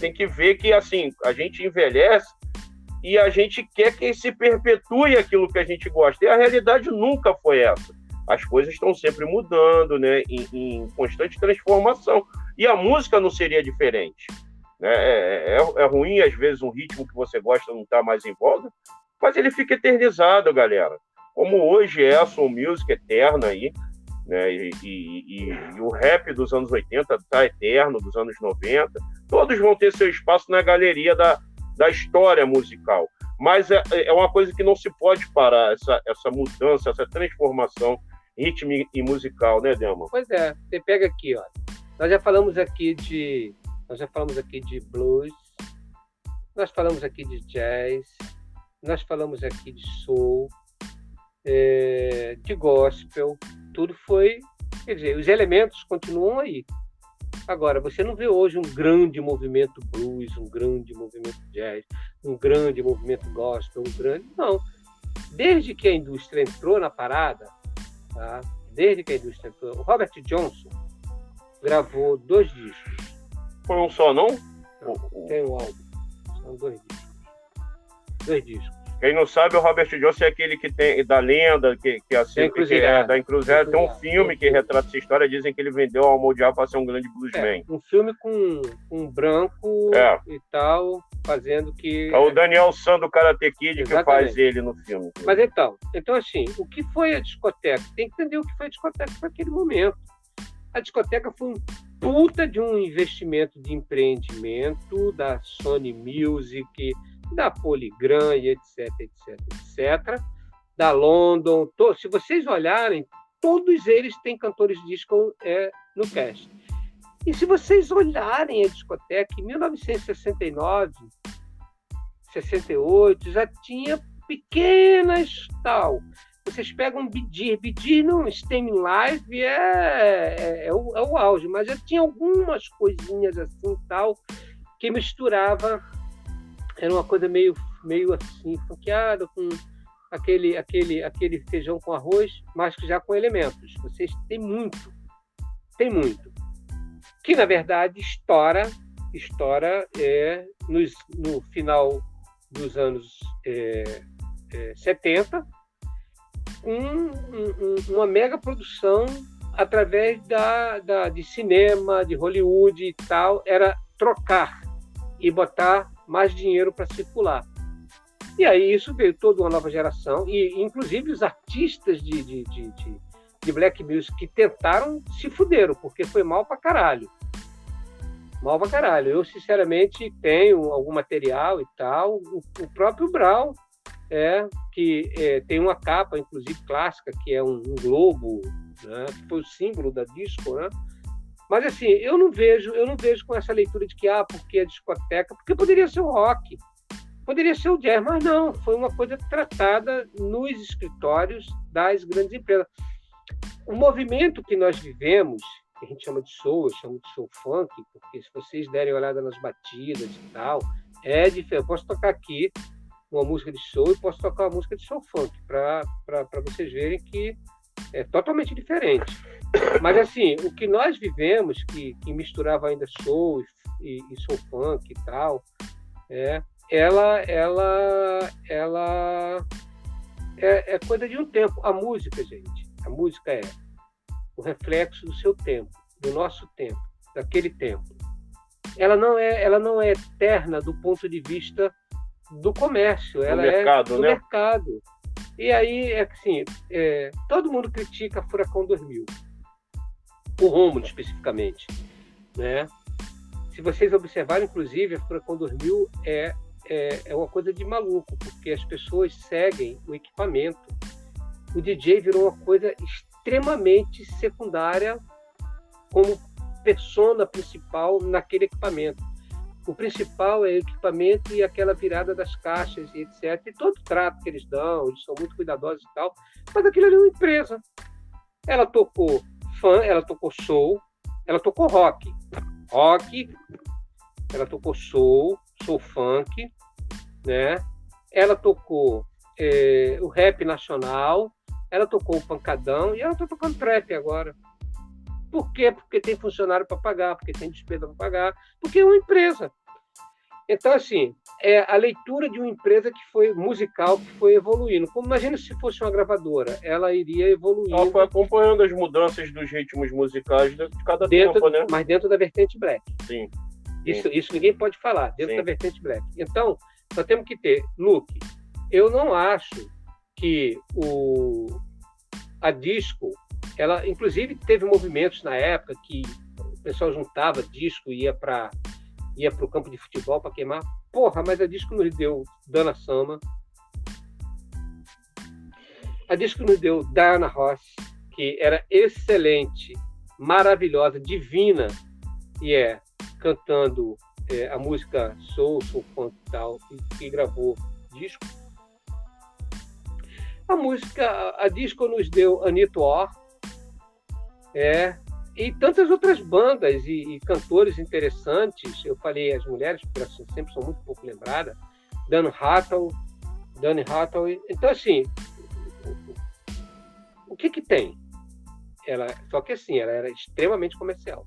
tem que ver que, assim, a gente envelhece e a gente quer que se perpetue aquilo que a gente gosta. E a realidade nunca foi essa. As coisas estão sempre mudando, né, em, em constante transformação. E a música não seria diferente. Né? É, é, é ruim, às vezes, um ritmo que você gosta não está mais em voga, mas ele fica eternizado, galera como hoje é a soul music eterna aí, né? E, e, e, o rap dos anos 80 tá eterno, dos anos 90. Todos vão ter seu espaço na galeria da, da história musical. Mas é, é uma coisa que não se pode parar, essa, essa mudança, essa transformação rítmica e musical, né, Delma? Pois é, você pega aqui, ó. Nós já falamos aqui de. Nós já falamos aqui de blues, nós falamos aqui de jazz, nós falamos aqui de soul, é, de gospel, tudo foi. Quer dizer, os elementos continuam aí. Agora, você não vê hoje um grande movimento blues, um grande movimento jazz, um grande movimento gospel, um grande. Não. Desde que a indústria entrou na parada, tá? desde que a indústria entrou, o Robert Johnson gravou dois discos. Foi um só, não? não tem um álbum. São dois discos. Dois discos. Quem não sabe, o Robert Johnson é aquele que tem da lenda, que, que, assim, que é da Encruzilhada. Tem um filme que retrata essa história. Dizem que ele vendeu ao Mundial para ser um grande bluesman. É, um filme com um branco é. e tal, fazendo que. É o Daniel San do Karate Kid Exatamente. que faz ele no filme. Mas então, então assim, o que foi a discoteca? Tem que entender o que foi a discoteca naquele momento. A discoteca foi um puta de um investimento de empreendimento da Sony Music da Polygram e etc, etc, etc, da London. To, se vocês olharem, todos eles têm cantores disco é, no cast. E se vocês olharem a discoteca, em 1969, 68, já tinha pequenas tal. Vocês pegam Bidir, Bidir no Streaming Live é, é, é, o, é o auge, mas já tinha algumas coisinhas assim tal que misturava era uma coisa meio, meio assim, funkeada, com aquele, aquele, aquele feijão com arroz, mas já com elementos. Vocês têm muito, tem muito. Que, na verdade, estoura, estoura é, nos, no final dos anos é, é, 70, um, um, uma mega produção através da, da, de cinema, de Hollywood e tal, era trocar e botar mais dinheiro para circular. E aí isso veio toda uma nova geração, e inclusive os artistas de, de, de, de, de black music que tentaram se fuderam, porque foi mal para caralho. Mal para caralho. Eu, sinceramente, tenho algum material e tal. O, o próprio Brown, é, que é, tem uma capa, inclusive clássica, que é um, um globo, né, que foi o símbolo da disco, né? Mas assim, eu não vejo, eu não vejo com essa leitura de que ah, porque é discoteca, porque poderia ser o rock, poderia ser o jazz, mas não, foi uma coisa tratada nos escritórios das grandes empresas. O movimento que nós vivemos, que a gente chama de soul, eu chamo de soul funk, porque se vocês derem olhada nas batidas e tal, é diferente. Eu posso tocar aqui uma música de soul e posso tocar uma música de soul funk, para vocês verem que é totalmente diferente. Mas assim, o que nós vivemos, que, que misturava ainda soul e, e soul funk e tal, é, ela, ela, ela é, é coisa de um tempo. A música, gente, a música é o reflexo do seu tempo, do nosso tempo, daquele tempo. ela não é, ela não é eterna do ponto de vista do comércio, ela mercado, é do né? mercado. E aí é assim, é, todo mundo critica Furacão 2000, o Rômulo especificamente, né? Se vocês observarem, inclusive, a Furacão 2000 é, é, é uma coisa de maluco, porque as pessoas seguem o equipamento. O DJ virou uma coisa extremamente secundária como persona principal naquele equipamento. O principal é o equipamento e aquela virada das caixas e etc. E todo o trato que eles dão, eles são muito cuidadosos e tal. Mas aquilo ali é uma empresa. Ela tocou fã, ela tocou soul, ela tocou rock. Rock, ela tocou soul, soul funk, né? Ela tocou é, o rap nacional, ela tocou o pancadão e ela está tocando trap agora. Por quê? Porque tem funcionário para pagar, porque tem despesa para pagar, porque é uma empresa. Então, assim, é a leitura de uma empresa que foi musical, que foi evoluindo. Como imagina se fosse uma gravadora, ela iria evoluindo. Ela foi acompanhando as mudanças dos ritmos musicais de cada dentro, tempo, né? Mas dentro da vertente black. Sim. Isso, isso ninguém pode falar, dentro Sim. da vertente black. Então, nós temos que ter, Luke, eu não acho que o, a disco, ela inclusive teve movimentos na época que o pessoal juntava disco e ia para ia o campo de futebol para queimar. Porra, mas a disco nos deu Dana Sama. A disco nos deu Diana Ross, que era excelente, maravilhosa, divina, e é cantando é, a música Soul, Soul Funk tal, e gravou disco. A música, a, disco nos deu Anita Orr, é, e tantas outras bandas e, e, cantores interessantes. Eu falei as mulheres, porque sempre são muito pouco lembradas. Dan Hathaway, Danny Hathaway. Então, assim, o, que que tem? Ela, só que assim, ela era extremamente comercial.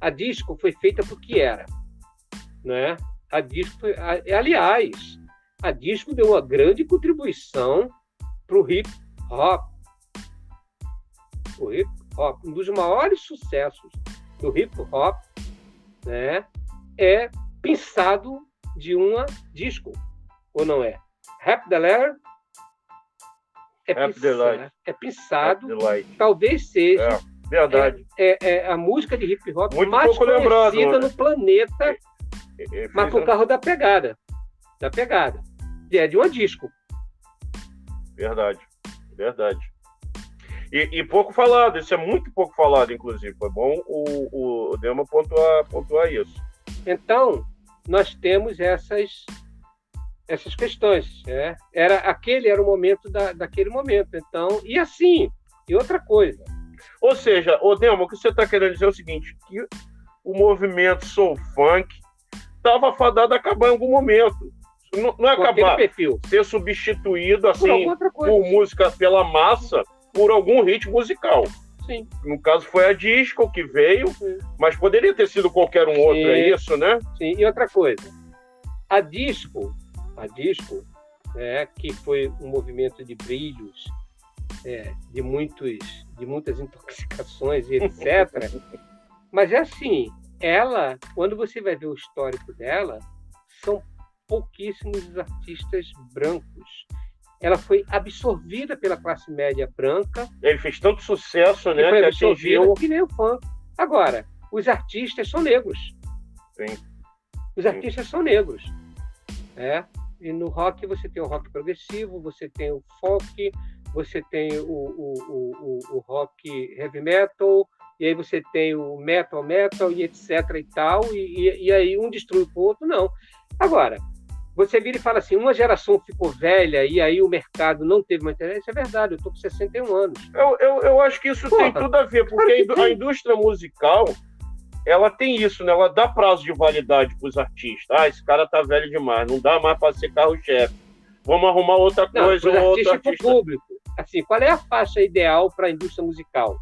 A disco foi feita porque era, né? A disco, foi, a, aliás, a disco deu uma grande contribuição para o hip hop. O hip hop, um dos maiores sucessos do hip hop, né, é pensado de uma disco, ou não é? Rap the Letter é, Rap the pensado, Light. é pensado, talvez seja É, verdade. é, é a música de hip hop Muito mais lembrado, conhecida né? no planeta, É, é, mas fez por causa da pegada, da pegada, e é de uma disco. Verdade, verdade. E, e pouco falado, isso é muito pouco falado, inclusive. Foi bom o, o Dema pontuar, pontuar isso. Então, nós temos essas essas questões. né? Era aquele era o momento da, daquele momento. Então, e assim, e outra coisa. Ou seja, o Dema, o que você está querendo dizer é o seguinte: que o movimento soul funk estava fadado a acabar em algum momento. Não, não é acabar, perfil. ser substituído Por assim coisa. por música pela massa por algum ritmo musical. Sim. No caso foi a disco que veio, Sim. mas poderia ter sido qualquer um outro, Sim. é isso, né? Sim, e outra coisa, a disco, a disco, né, que foi um movimento de brilhos, é, de muitos, de muitas intoxicações e etc. Mas é assim, ela, quando você vai ver o histórico dela, são pouquíssimos os artistas brancos. Ela foi absorvida pela classe média branca Ele fez tanto sucesso, né? foi Que que nem o funk. Agora, os artistas são negros. Sim. Os artistas são negros. É? E no rock você tem o rock progressivo, você tem o folk, você tem o, o, o, o, o rock heavy metal, e aí você tem o metal metal e etc e tal, e, e, e aí um destrui o outro, não. Agora, você vira e fala assim, uma geração ficou velha e aí o mercado não teve mais interesse, isso é verdade, eu estou com 61 anos. Eu, eu, eu acho que isso Porra, tem tudo a ver, porque claro a indústria musical ela tem isso, né? Ela dá prazo de validade para os artistas. Ah, esse cara tá velho demais, não dá mais para ser carro-chefe. Vamos arrumar outra Não, coisa, um os outro artista. público. Assim, qual é a faixa ideal para a indústria musical?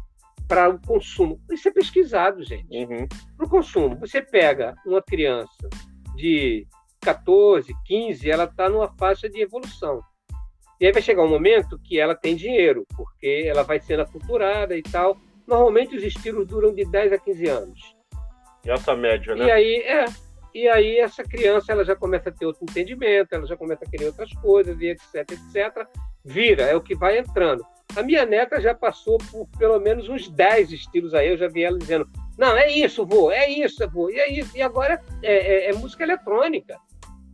Para o consumo. Isso é pesquisado, gente. Uhum. Para o consumo, você pega uma criança de 14, 15, ela está numa faixa de evolução. E aí vai chegar um momento que ela tem dinheiro, porque ela vai sendo aculturada e tal. Normalmente os estilos duram de 10 a 15 anos. Essa média, né? E aí, é. E aí essa criança ela já começa a ter outro entendimento, ela já começa a querer outras coisas, e etc, etc. Vira, é o que vai entrando. A minha neta já passou por pelo menos uns 10 estilos aí, eu já vi ela dizendo, não, é isso, vô, é isso, vô, e é isso. E agora é, é, é música eletrônica.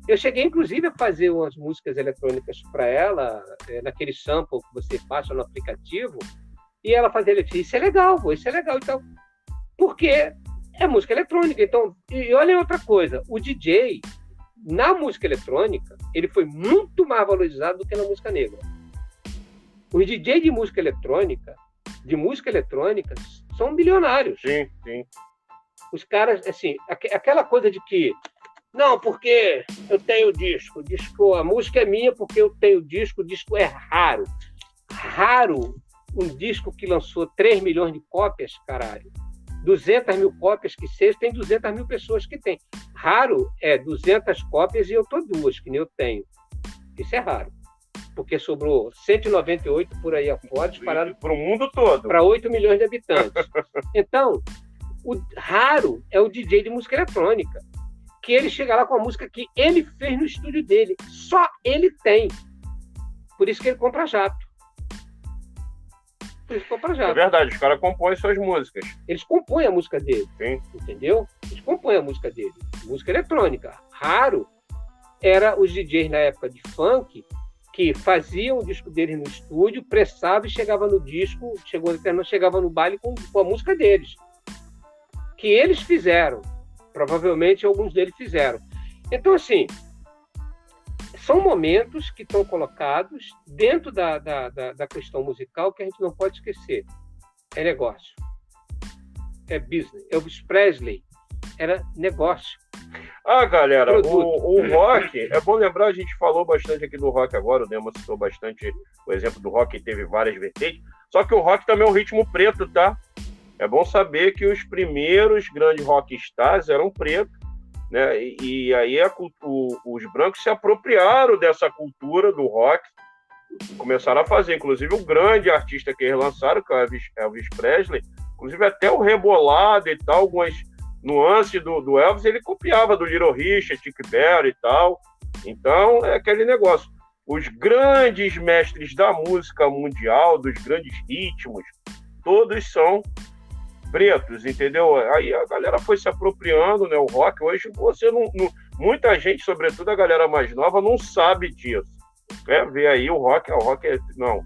Eu cheguei, inclusive, a fazer umas músicas eletrônicas para ela, é, naquele sample que você baixa no aplicativo, e ela fazia, ele isso é legal, vô, isso é legal. Então, porque é música eletrônica. Então, e olha outra coisa, o DJ, na música eletrônica, ele foi muito mais valorizado do que na música negra. Os DJ de música eletrônica, de música eletrônica, são bilionários. Sim, sim. Os caras, assim, aquela coisa de que não, porque eu tenho disco, disco, a música é minha porque eu tenho disco, o disco é raro. Raro um disco que lançou 3 milhões de cópias, caralho. 200 mil cópias que seja, tem 200 mil pessoas que tem. Raro é 200 cópias e eu tô duas, que nem eu tenho. Isso é raro. Porque sobrou 198 por aí afora, disparado para o mundo todo. Para 8 milhões de habitantes. Então, o raro é o DJ de música eletrônica. Que ele chega lá com a música que ele fez no estúdio dele. Só ele tem. Por isso que ele compra jato eles compram já. É verdade, os caras compõem suas músicas. Eles compõem a música dele. Sim. Entendeu? Eles compõem a música dele. Música eletrônica. Raro era os DJs na época de funk que faziam o disco deles no estúdio, pressava e chegava no disco, chegou chegava no baile com, com a música deles. Que eles fizeram. Provavelmente alguns deles fizeram. Então, assim, são momentos que estão colocados dentro da, da, da, da, questão musical que a gente não pode esquecer. É negócio. É business. Elvis Presley era negócio. Ah, galera, o, o, rock, é bom lembrar, a gente falou bastante aqui do rock agora, o Nemo citou bastante o exemplo do rock, que teve várias vertentes, só que o rock também é um ritmo preto, tá? É bom saber que os primeiros grandes rockstars eram pretos, né? E, e aí a, o, os brancos se apropriaram dessa cultura do rock, começaram a fazer, inclusive o grande artista que eles lançaram, que é Elvis, Elvis Presley, inclusive até o rebolado e tal, algumas nuances do, do Elvis, ele copiava do Little Richard, Chick Berry e tal. Então, é aquele negócio. Os grandes mestres da música mundial, dos grandes ritmos, todos são pretos, entendeu? Aí a galera foi se apropriando, né? O rock hoje você não, não muita gente, sobretudo a galera mais nova, não sabe disso. É, ver aí o rock, o rock é, não,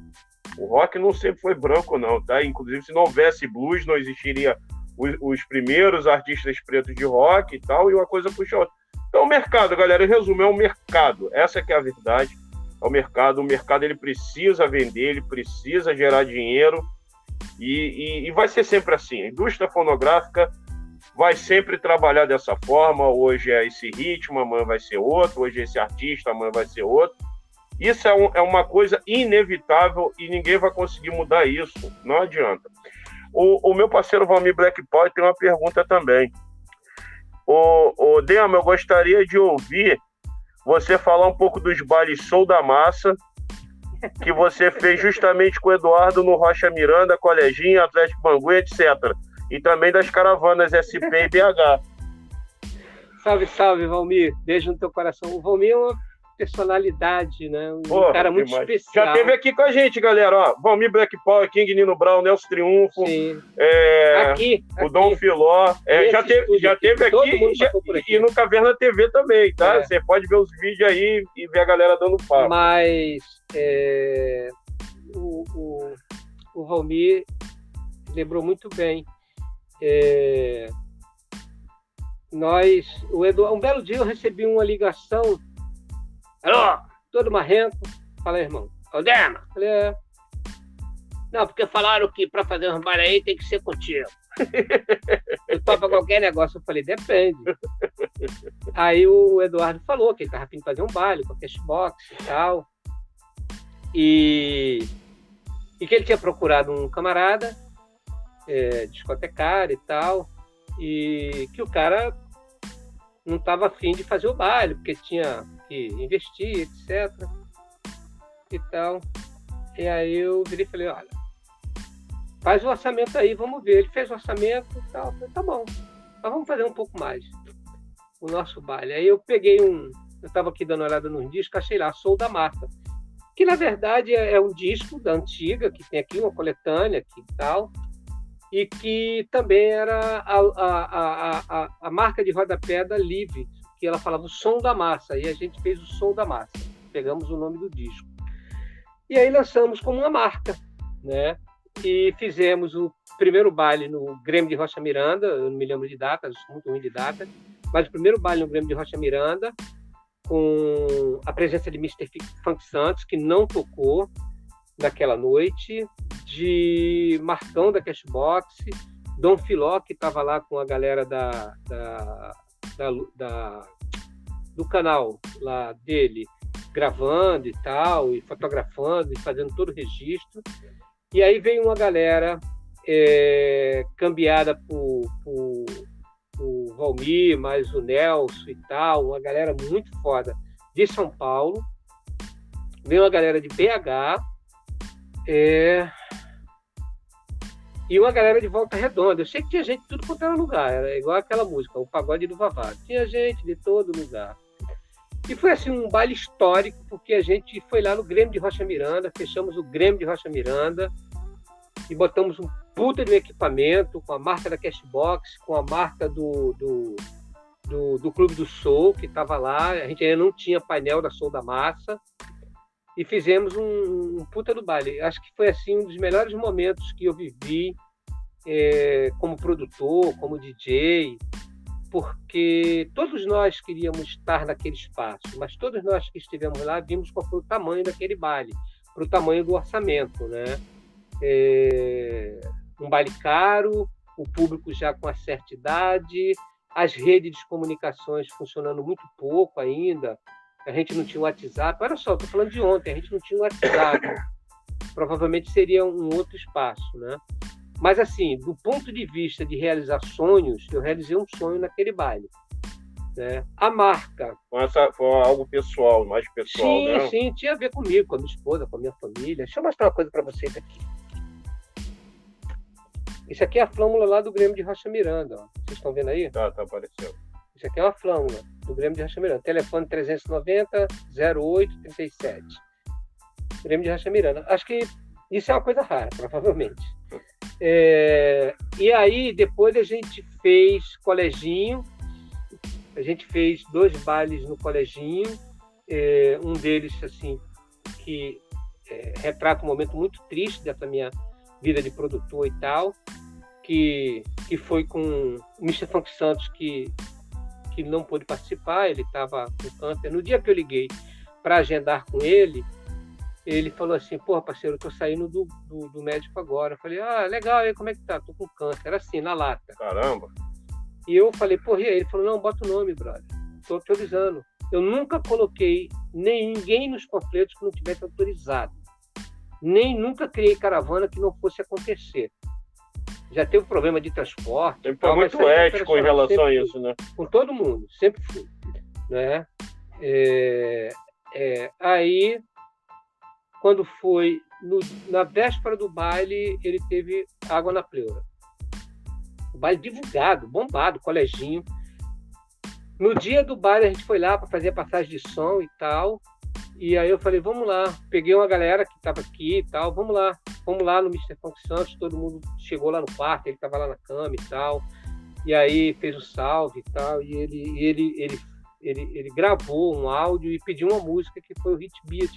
o rock não sempre foi branco não, tá? Inclusive se não houvesse blues, não existiria os, os primeiros artistas pretos de rock e tal, e uma coisa puxa outra. Então o mercado, galera, em resumo, é o mercado. Essa que é a verdade. É o mercado, o mercado ele precisa vender, ele precisa gerar dinheiro e, e, e vai ser sempre assim. A indústria fonográfica vai sempre trabalhar dessa forma. Hoje é esse ritmo, amanhã vai ser outro. Hoje é esse artista, amanhã vai ser outro. Isso é, um, é uma coisa inevitável e ninguém vai conseguir mudar isso. Não adianta. O, o meu parceiro Valmir Black Power tem uma pergunta também. O, o eu gostaria de ouvir você falar um pouco dos bailes Sou da Massa que você fez justamente com o Eduardo no Rocha Miranda, Coleginho, Atlético Bangu, etc. E também das caravanas SP e BH. Salve, salve, Valmir. Beijo no teu coração. O Valmir é uma personalidade, né? Um Porra, cara muito demais. especial. Já teve aqui com a gente, galera. Ó, Valmir Black Power, King Nino Brown, Nelson Triunfo. É, aqui, o Dom Filó. É, já teve, já teve aqui, e, já, aqui, e, no Caverna TV também, tá? É. Você pode ver os vídeos aí e ver a galera dando papo. Mas é, o, o, o Valmir lembrou muito bem. É, nós, o Eduardo, um belo dia eu recebi uma ligação Alô, todo marrento. Fala, irmão. Ô, Dema. Falei, é. Não, porque falaram que para fazer um bar aí tem que ser contigo. eu topa qualquer negócio. Eu falei, depende. Aí o Eduardo falou que ele estava afim de fazer um baile com a cashbox e tal. E, e que ele tinha procurado um camarada, é, discotecário e tal, e que o cara não estava afim de fazer o baile, porque tinha que investir, etc. E tal. E aí eu virei e falei, olha, faz o orçamento aí, vamos ver. Ele fez o orçamento e tal. Falei, tá bom. Mas vamos fazer um pouco mais o nosso baile. Aí eu peguei um, eu estava aqui dando uma olhada nos discos, achei lá Sou da Massa, que na verdade é, é, um disco da antiga, que tem aqui uma coletânea aqui e tal, e que também era a, a, a, a, marca de rodapé da Live, que ela falava o som da massa, e a gente fez o som da massa, pegamos o nome do disco. E aí lançamos como uma marca, né? E fizemos o primeiro baile no Grêmio de Rocha Miranda, eu não me lembro de data, muito ruim de data, mas o primeiro baile no Grêmio de Rocha Miranda, com a presença de Mr. Funk Santos, que não tocou naquela noite, de Marcão da Cashbox, Dom Filó, que estava lá com a galera da, da, da, da, do canal lá dele, gravando e tal, e fotografando e fazendo todo o registro. E aí vem uma galera é, cambiada por, por o Valmir, mais o Nelson e tal, uma galera muito foda de São Paulo. Veio uma galera de BH é... e uma galera de Volta Redonda. Eu sei que tinha gente de tudo quanto era lugar, era igual aquela música, o pagode do Vavá. Tinha gente de todo lugar. E foi assim um baile histórico, porque a gente foi lá no Grêmio de Rocha Miranda, fechamos o Grêmio de Rocha Miranda e botamos um puta de um equipamento, com a marca da Cashbox, com a marca do, do, do, do Clube do Soul, que estava lá. A gente ainda não tinha painel da Soul da Massa. E fizemos um, um puta do baile. Acho que foi assim um dos melhores momentos que eu vivi é, como produtor, como DJ, porque todos nós queríamos estar naquele espaço, mas todos nós que estivemos lá vimos qual foi o tamanho daquele baile, para o tamanho do orçamento, né? É, um baile caro, o público já com uma certa idade, as redes de comunicações funcionando muito pouco ainda. A gente não tinha o WhatsApp. Olha só, estou falando de ontem, a gente não tinha o WhatsApp. Provavelmente seria um outro espaço, né? Mas, assim, do ponto de vista de realizar sonhos, eu realizei um sonho naquele baile. Né? A marca. Foi, essa, foi algo pessoal, mais pessoal, sim, né? Sim, tinha a ver comigo, com a minha esposa, com a minha família. Deixa eu mostrar uma coisa para vocês aqui. Isso aqui é a flâmula lá do Grêmio de Rocha Miranda. Ó. Vocês estão vendo aí? Tá, tá aparecendo. Isso aqui é uma flâmula do Grêmio de Rocha Miranda. Telefone 390 0837. Grêmio de Rocha Miranda. Acho que isso é uma coisa rara, provavelmente. É... E aí, depois a gente fez coleginho. A gente fez dois bailes no coleginho. É... Um deles, assim, que é, retrata um momento muito triste dessa minha vida de produtor e tal, que, que foi com o Mr. Funk Santos, que, que não pôde participar, ele estava com câncer. No dia que eu liguei para agendar com ele, ele falou assim, porra, parceiro, eu tô saindo do, do, do, médico agora. Eu falei, ah, legal, aí como é que tá? Tô com câncer. Era assim, na lata. Caramba! E eu falei, porra, e aí? Ele falou, não, bota o nome, brother. Tô avisando. Eu nunca coloquei ninguém nos panfletos que não tivesse autorizado nem nunca criei caravana que não fosse acontecer. Já teve problema de transporte. Sempre foi muito ético em relação a isso, né? Com todo mundo, sempre fui. Né? É, é, aí, quando foi no, na véspera do baile, ele teve água na pleura. O baile divulgado, bombado, coleginho. No dia do baile, a gente foi lá para fazer a passagem de som e tal. E aí eu falei, vamos lá. Peguei uma galera que estava aqui e tal, vamos lá. Vamos lá no Mr. Funk Santos, todo mundo chegou lá no quarto, ele estava lá na cama e tal. E aí fez o salve e tal, e ele, ele, ele, ele, ele gravou um áudio e pediu uma música que foi o Hit Beat,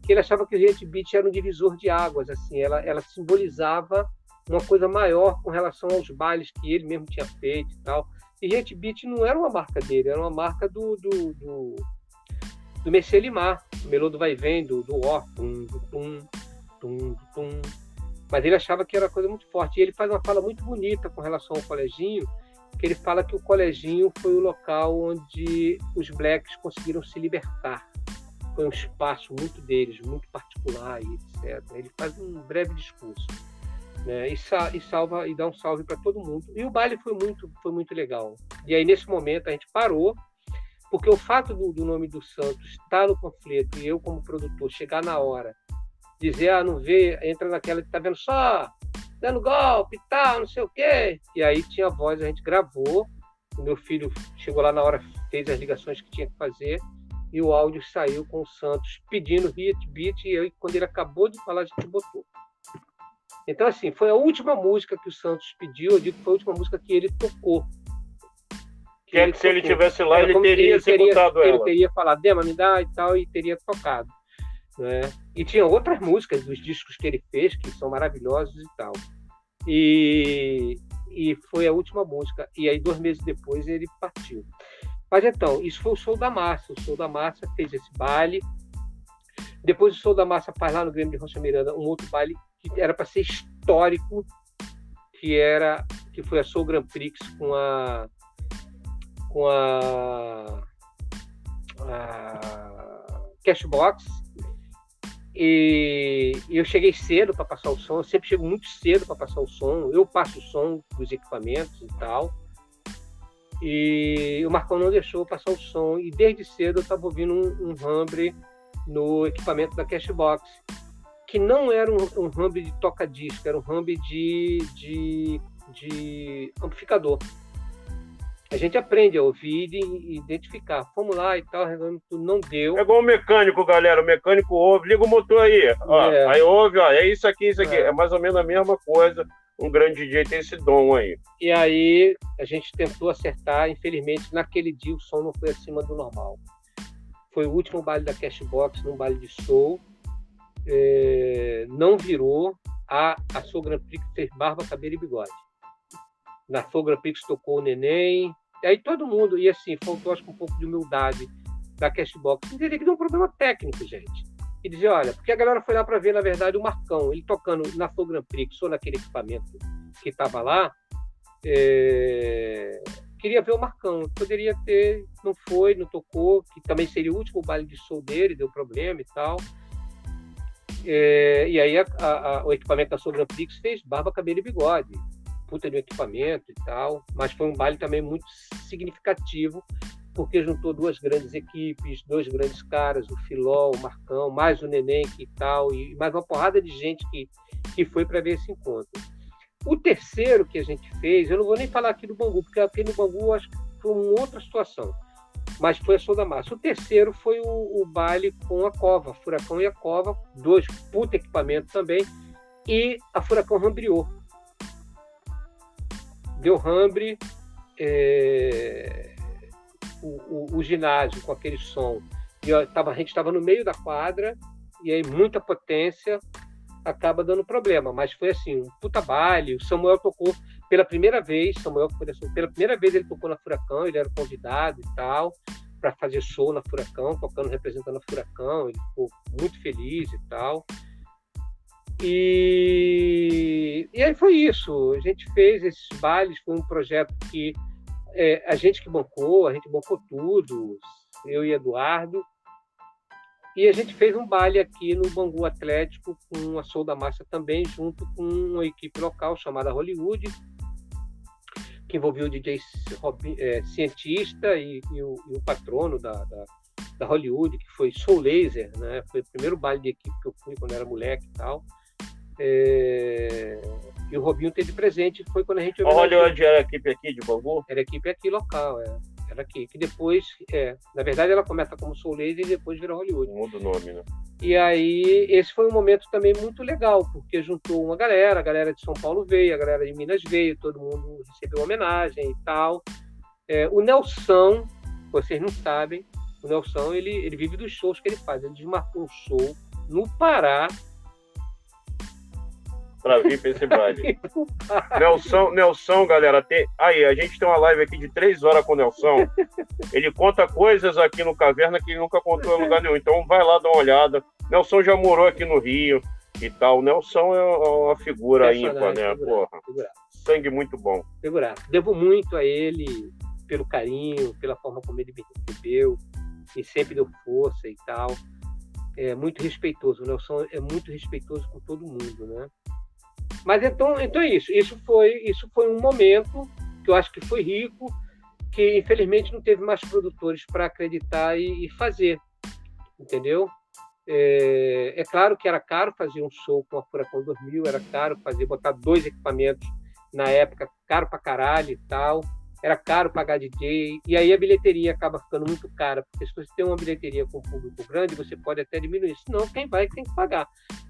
que ele achava que o Hit Beat era um divisor de águas, assim, ela, ela simbolizava uma coisa maior com relação aos bailes que ele mesmo tinha feito e tal. E Hit Beat não era uma marca dele, era uma marca do, do, do do Messier Limar, o melô do vai vem, do, ó, tum, tum, tum, tum. Mas ele achava que era coisa muito forte. E ele faz uma fala muito bonita com relação ao coleginho, que ele fala que o coleginho foi o local onde os blacks conseguiram se libertar. Foi um espaço muito deles, muito particular etc. Ele faz um breve discurso. Né, e, e, salva e dá um salve para todo mundo. E o baile foi muito, foi muito legal. E aí nesse momento a gente parou, porque o fato do, do nome do Santos estar no panfleto e eu, como produtor, chegar na hora, dizer, ah, não vê, entra naquela que tá vendo só, dando golpe e tal, não sei o quê. E aí tinha voz, a gente gravou O meu filho chegou lá na hora, fez as ligações que tinha que fazer e o áudio saiu com o Santos pedindo hit, beat, e aí, quando ele acabou de falar, a gente botou. Então, assim, foi a última música que o Santos pediu, eu digo que foi a última música que ele tocou. Que, que se ele tivesse lá, ele teria executado ele, ela. Ele teria falado, Dema, me dá e tal, e teria tocado. Né? E tinha outras músicas dos discos que ele fez, que são maravilhosos e tal. E, e foi a última música. E aí, dois meses depois, ele partiu. Mas então, isso foi o Show da Massa. O Show da Massa fez esse baile. Depois o Show da Massa faz lá no Grêmio de Rocha Miranda um outro baile que era para ser histórico, que era que foi a Soul Grand Prix com a com a, a Cashbox e eu cheguei cedo para passar o som, eu sempre chego muito cedo para passar o som, eu passo o som dos equipamentos e tal. E o Marcão não deixou passar o som, e desde cedo eu estava ouvindo um, um no equipamento da Cashbox, que não era um, um de toca-disco, era um hambre de, de, de amplificador. A gente aprende a ouvir e identificar. Fomos lá e tal, não deu. É igual o mecânico, galera. O mecânico ouve, liga o motor aí. Ó, é. Aí ouve, ó, é isso aqui, isso aqui. É. é mais ou menos a mesma coisa um grande DJ tem esse dom aí. E aí a gente tentou acertar, infelizmente naquele dia o som não foi acima do normal. Foi o último baile da Cashbox, num baile de soul. É, não virou. A, a Soul Grand Prix fez barba, cabelo e bigode. Na Soul Grand Prix tocou o Neném. E aí todo mundo, e assim, faltou acho que um pouco de humildade da Cashbox. Entender que deu um problema técnico, gente e dizer, olha, porque a galera foi lá para ver, na verdade, o Marcão, ele tocando na Full Grand Prix ou naquele equipamento que estava lá, é... queria ver o Marcão. Poderia ter, não foi, não tocou, que também seria o último baile de show dele, deu problema e tal. É... e aí a, a, o equipamento da Soul Grand Prix fez barba, cabelo e bigode. Puta de um equipamento e tal, mas foi um baile também muito significativo porque juntou duas grandes equipes, dois grandes caras, o Filó, o Marcão, mais o Neném e tal, e mais uma porrada de gente que, que foi para ver esse encontro. O terceiro que a gente fez, eu não vou nem falar aqui do Bangu, porque aqui no Bangu acho que foi uma outra situação, mas foi a Show da Massa. O terceiro foi o, o baile com a Cova, Furacão e a Cova, dois puta equipamentos também, e a Furacão rambriou. Deu rambre, é o, o, o ginásio com aquele som. E tava, a gente estava no meio da quadra, e aí muita potência acaba dando problema. Mas foi assim, um puta baile. O Samuel tocou pela primeira vez, Samuel pela primeira vez ele tocou na Furacão, ele era convidado e tal, para fazer show na Furacão, tocando, representando a Furacão. Ele ficou muito feliz e tal. E, e aí foi isso. A gente fez esses bailes, foi um projeto que é, a gente que bancou, a gente bancou tudo, eu e Eduardo. E a gente fez um baile aqui no Bangu Atlético com a Soul da Massa também, junto com uma equipe local chamada Hollywood, que envolveu o DJ é, cientista e, e, o, e, o, patrono da, da, da, Hollywood, que foi Soul Laser, né? Foi o primeiro baile de equipe que eu fui quando era moleque e tal. É... E o Robinho teve presente, foi quando a gente... Olha onde era a equipe aqui de Bangu? Era a equipe aqui local, é. Era aqui, que depois, é, na verdade ela começa como Soul Laser e depois vira Hollywood. Muda o nome, né? E aí, esse foi um momento também muito legal, porque juntou uma galera, a galera de São Paulo veio, a galera de Minas veio, todo mundo recebeu homenagem e tal. É, o Nelson, vocês não sabem, o Nelson, ele, ele vive dos shows que ele faz. Ele desmarcou um show no Pará, para vir para esse baile. Nelson, Nelson, galera, tem... aí, a gente tem uma live aqui de três horas com o Nelson. Ele conta coisas aqui no Caverna que ele nunca contou em lugar nenhum. Então vai lá dar uma olhada. Nelson já morou aqui no Rio e tal. O Nelson é uma figura ímpar, né? Porra. Sangue muito bom. Figurado. Devo muito a ele pelo carinho, pela forma como ele me recebeu e sempre deu força e tal. É muito respeitoso. O Nelson é muito respeitoso com todo mundo, né? Mas então, então é isso. Isso foi, isso foi um momento que eu acho que foi rico, que infelizmente não teve mais produtores para acreditar e, e, fazer, entendeu? É, é, claro que era caro fazer um show com a Furacão 2000, era caro fazer, botar dois equipamentos na época, caro para caralho e tal. Era caro pagar DJ, e aí a bilheteria acaba ficando muito cara, porque se você tem uma bilheteria com um público grande, você pode até diminuir, senão quem vai tem que pagar.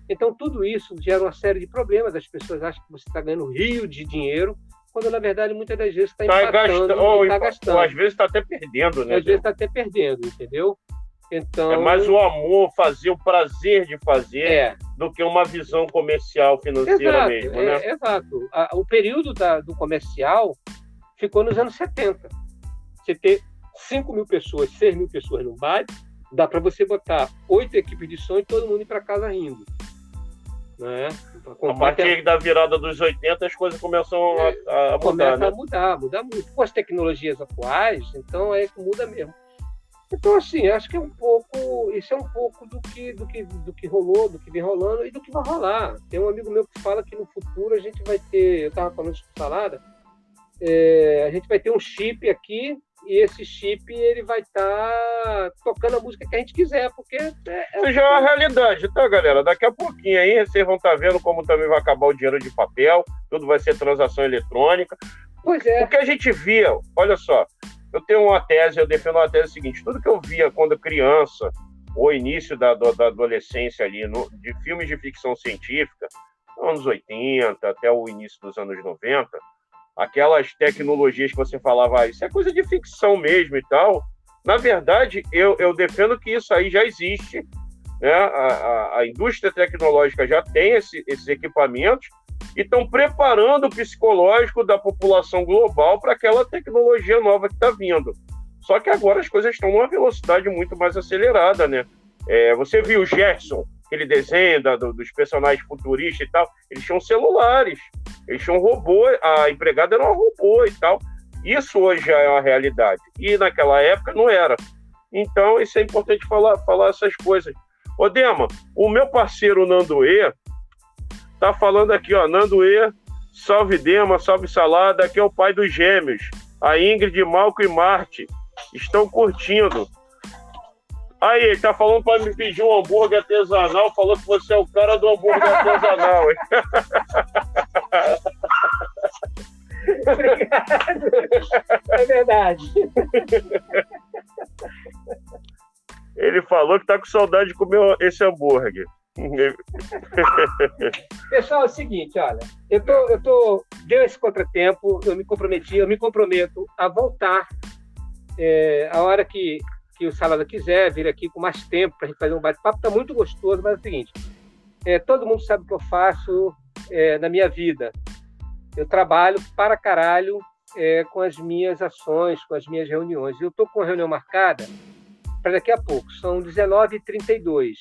Então tudo isso gera uma série de problemas, as pessoas acham que você está ganhando rio de dinheiro, quando na verdade muitas das vezes está tá empatando gastando, ou, tá gastando. Ou às vezes está até perdendo, né? Às vezes está até perdendo, entendeu? Então, é mais o amor, fazer o prazer de fazer, é. do que uma visão comercial financeira exato, mesmo, né? É, exato. o período da, do comercial ficou nos anos 70. Você ter 5 mil pessoas, 6 mil pessoas no baile, dá para você botar oito equipes de som e todo mundo ir para casa rindo. Né? A partir da virada dos 80, as coisas começam a, a mudar. Começa né? a mudar, mudar muito. Com as tecnologias atuais, então é que muda mesmo. Então, assim, acho que é um pouco, isso é um pouco do que, do que, do que rolou, do que vem rolando e do que vai rolar. Tem um amigo meu que fala que no futuro a gente vai ter, eu estava falando de salada, é, a gente vai ter um chip aqui e esse chip ele vai estar tá tocando a música que a gente quiser, porque é, é isso já é uma realidade, tá, galera? Daqui a pouquinho aí vocês vão estar tá vendo como também vai acabar o dinheiro de papel, tudo vai ser transação eletrônica. Pois é. O que a gente via, olha só, eu tenho uma tese, eu defendo uma tese seguinte: tudo que eu via quando criança, ou início da, da adolescência ali, no, de filmes de ficção científica, anos 80 até o início dos anos 90, aquelas tecnologias que você falava, ah, isso é coisa de ficção mesmo e tal. Na verdade, eu, eu defendo que isso aí já existe. Né? A, a, a indústria tecnológica já tem esse, esses equipamentos e estão preparando o psicológico da população global para aquela tecnologia nova que está vindo. Só que agora as coisas estão numa velocidade muito mais acelerada, né? É, você viu o Jetson, aquele desenho da, do, dos personagens futuristas e tal, eles tinham celulares, eles tinham robô, a empregada era um robô e tal. Isso hoje já é uma realidade. E naquela época não era. Então, isso é importante falar, falar essas coisas. Ô, Dema, o meu parceiro Nandoê, Tá falando aqui, ó, Nando E, salve Dema, salve Salada, aqui é o pai dos gêmeos. A Ingrid, Malco e Marte estão curtindo. Aí, ele tá falando para me pedir um hambúrguer artesanal, falou que você é o cara do hambúrguer artesanal, hein? Obrigado. É verdade. Ele falou que tá com saudade de comer esse hambúrguer. Pessoal, é o seguinte, olha, eu tô, eu tô, deu esse contratempo, eu me comprometi, eu me comprometo a voltar é, a hora que, que o Salada quiser vir aqui com mais tempo para a gente fazer um bate-papo, tá muito gostoso, mas é o seguinte, é, todo mundo sabe o que eu faço é, na minha vida. Eu trabalho para caralho é, com as minhas ações, com as minhas reuniões. Eu estou com a reunião marcada para daqui a pouco, são 19h32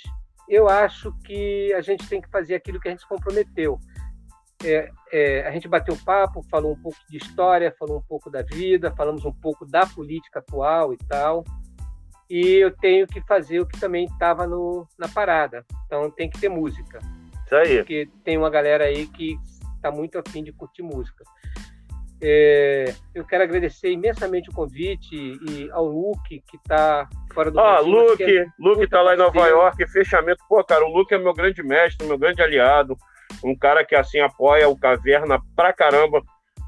eu acho que a gente tem que fazer aquilo que a gente se comprometeu. É, é, a gente bateu papo, falou um pouco de história, falou um pouco da vida, falamos um pouco da política atual e tal. E eu tenho que fazer o que também estava na parada. Então tem que ter música. Isso aí. Porque tem uma galera aí que está muito afim de curtir música. É, eu quero agradecer imensamente o convite e ao Luke, que está fora do ah, Brasil. Luke, é Luke está lá em Nova York, fechamento. Pô, cara, o Luke é meu grande mestre, meu grande aliado, um cara que assim apoia o Caverna pra caramba.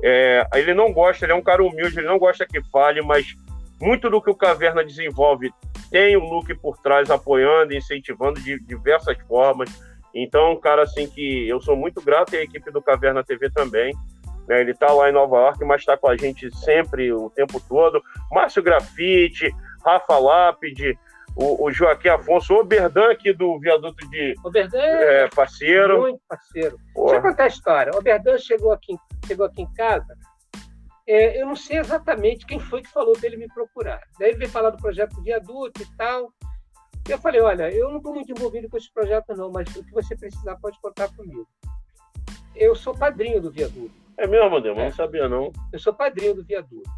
É, ele não gosta, ele é um cara humilde, ele não gosta que fale, mas muito do que o Caverna desenvolve tem o Luke por trás apoiando, incentivando de diversas formas. Então, um cara assim que eu sou muito grato e a equipe do Caverna TV também. Né? Ele está lá em Nova York, mas está com a gente sempre, o tempo todo. Márcio Grafite, Rafa Lápide, o, o Joaquim Afonso, o Oberdan aqui do viaduto de Oberdan é, parceiro. Muito parceiro. Porra. Deixa eu contar a história. O Oberdan chegou aqui, chegou aqui em casa. É, eu não sei exatamente quem foi que falou para ele me procurar. Daí ele veio falar do projeto do viaduto e tal. E eu falei, olha, eu não estou muito envolvido com esse projeto não, mas o que você precisar pode contar comigo. Eu sou padrinho do viaduto. É mesmo, Ademo? É. Não sabia, não. Eu sou padrinho do viaduto.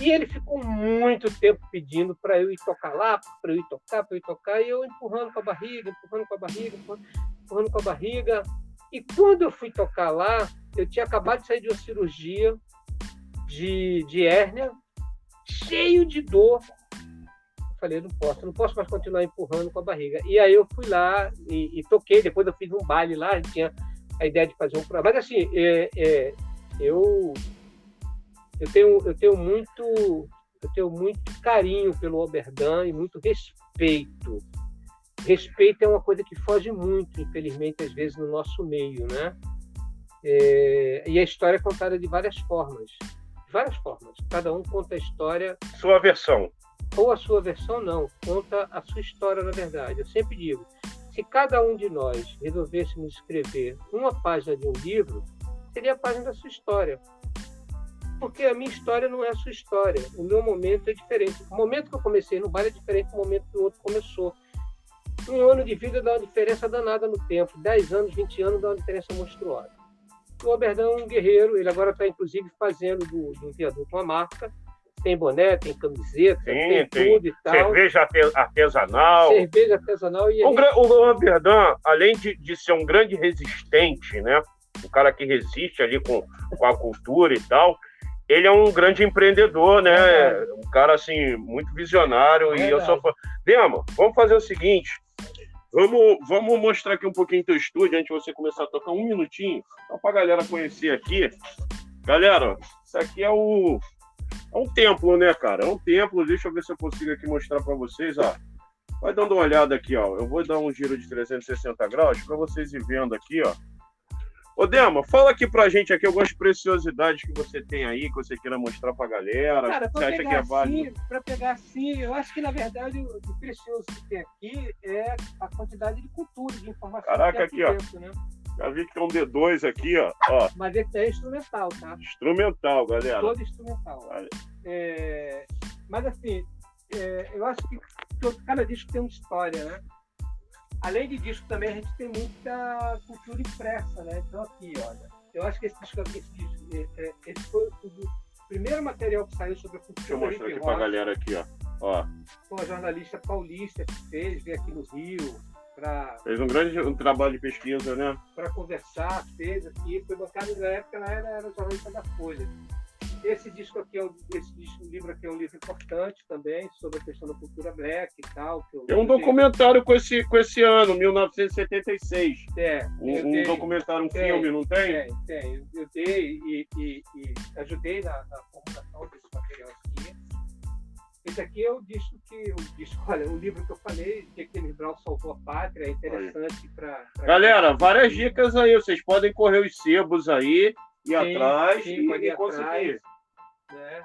E ele ficou muito tempo pedindo para eu ir tocar lá, para eu ir tocar, para eu ir tocar, e eu empurrando com a barriga, empurrando com a barriga, empurrando com a barriga. E quando eu fui tocar lá, eu tinha acabado de sair de uma cirurgia de, de hérnia, cheio de dor. Eu falei, não posso, não posso mais continuar empurrando com a barriga. E aí eu fui lá e, e toquei, depois eu fiz um baile lá, tinha a ideia de fazer um programa. Mas assim, é, é, eu eu tenho, eu tenho muito eu tenho muito carinho pelo Oberdan e muito respeito. Respeito é uma coisa que foge muito, infelizmente, às vezes, no nosso meio, né? É, e a história é contada de várias formas. Várias formas. Cada um conta a história. Sua versão. Ou a sua versão, não. Conta a sua história, na verdade. Eu sempre digo: se cada um de nós resolvêssemos escrever uma página de um livro, seria a página da sua história porque a minha história não é a sua história. O meu momento é diferente. O momento que eu comecei no bar é diferente do momento que o outro começou. Um ano de vida dá uma diferença danada no tempo. Dez anos, vinte anos dá uma diferença monstruosa. O Oberdão é um guerreiro. Ele agora está, inclusive, fazendo do, do viaduto uma marca. Tem boné, tem camiseta, Sim, tem, tudo e tal. Cerveja artesanal. Cerveja artesanal. E o, gente... o Oberdão, além de, de ser um grande resistente, né? O cara que resiste ali com, com a cultura e tal ele é um grande empreendedor, né? É um cara assim muito visionário é e eu sou fã. Demo, vamos fazer o seguinte. Vamos, vamos mostrar aqui um pouquinho teu estúdio antes de você começar a tocar um minutinho, só para a galera conhecer aqui. Galera, isso aqui é o é um templo, né, cara? É um templo. Deixa eu ver se eu consigo aqui mostrar para vocês, ó. Vai dando uma olhada aqui, ó. Eu vou dar um giro de 360 graus para vocês ir vendo aqui, ó Ô, Dema, fala aqui pra gente aqui algumas preciosidades que você tem aí, que você queira mostrar pra galera. Cara, pra você acha que é válido? Assim, pra pegar assim, eu acho que na verdade o precioso que tem aqui é a quantidade de cultura, de informação Caraca, que aqui, aqui dentro, ó. Né? Já vi que tem um D2 aqui, ó. ó. Mas esse é instrumental, tá? Instrumental, galera. Todo instrumental. É... Mas assim, é... eu acho que cada disco tem uma história, né? Além de disco também a gente tem muita cultura impressa, né? Então aqui, olha, eu acho que esse disco esse, disco, é, é, esse foi o primeiro material que saiu sobre a cultura Deixa eu mostrar aqui para a galera aqui, ó. ó. Uma jornalista paulista que fez, veio aqui no Rio, Pra, fez um grande um trabalho de pesquisa, né? Para conversar, fez aqui, foi bancada na época, ela era, era jornalista da Folha. Esse disco aqui é um, esse disco, livro aqui é um livro importante também sobre a questão da cultura black e tal. é um documentário com esse, com esse ano, 1976. É. Um, um documentário, um tem, filme, não tem? Tem, tem. Eu, eu dei e, e, e ajudei na, na, formulação desse material aqui. Esse aqui é o disco que. O disco, olha, o livro que eu falei, que aquele Brown salvou a pátria, é interessante para. Galera, várias dicas aí. Vocês podem correr os sebos aí, ir sim, atrás sim, e, e conseguir. Atrás. Né?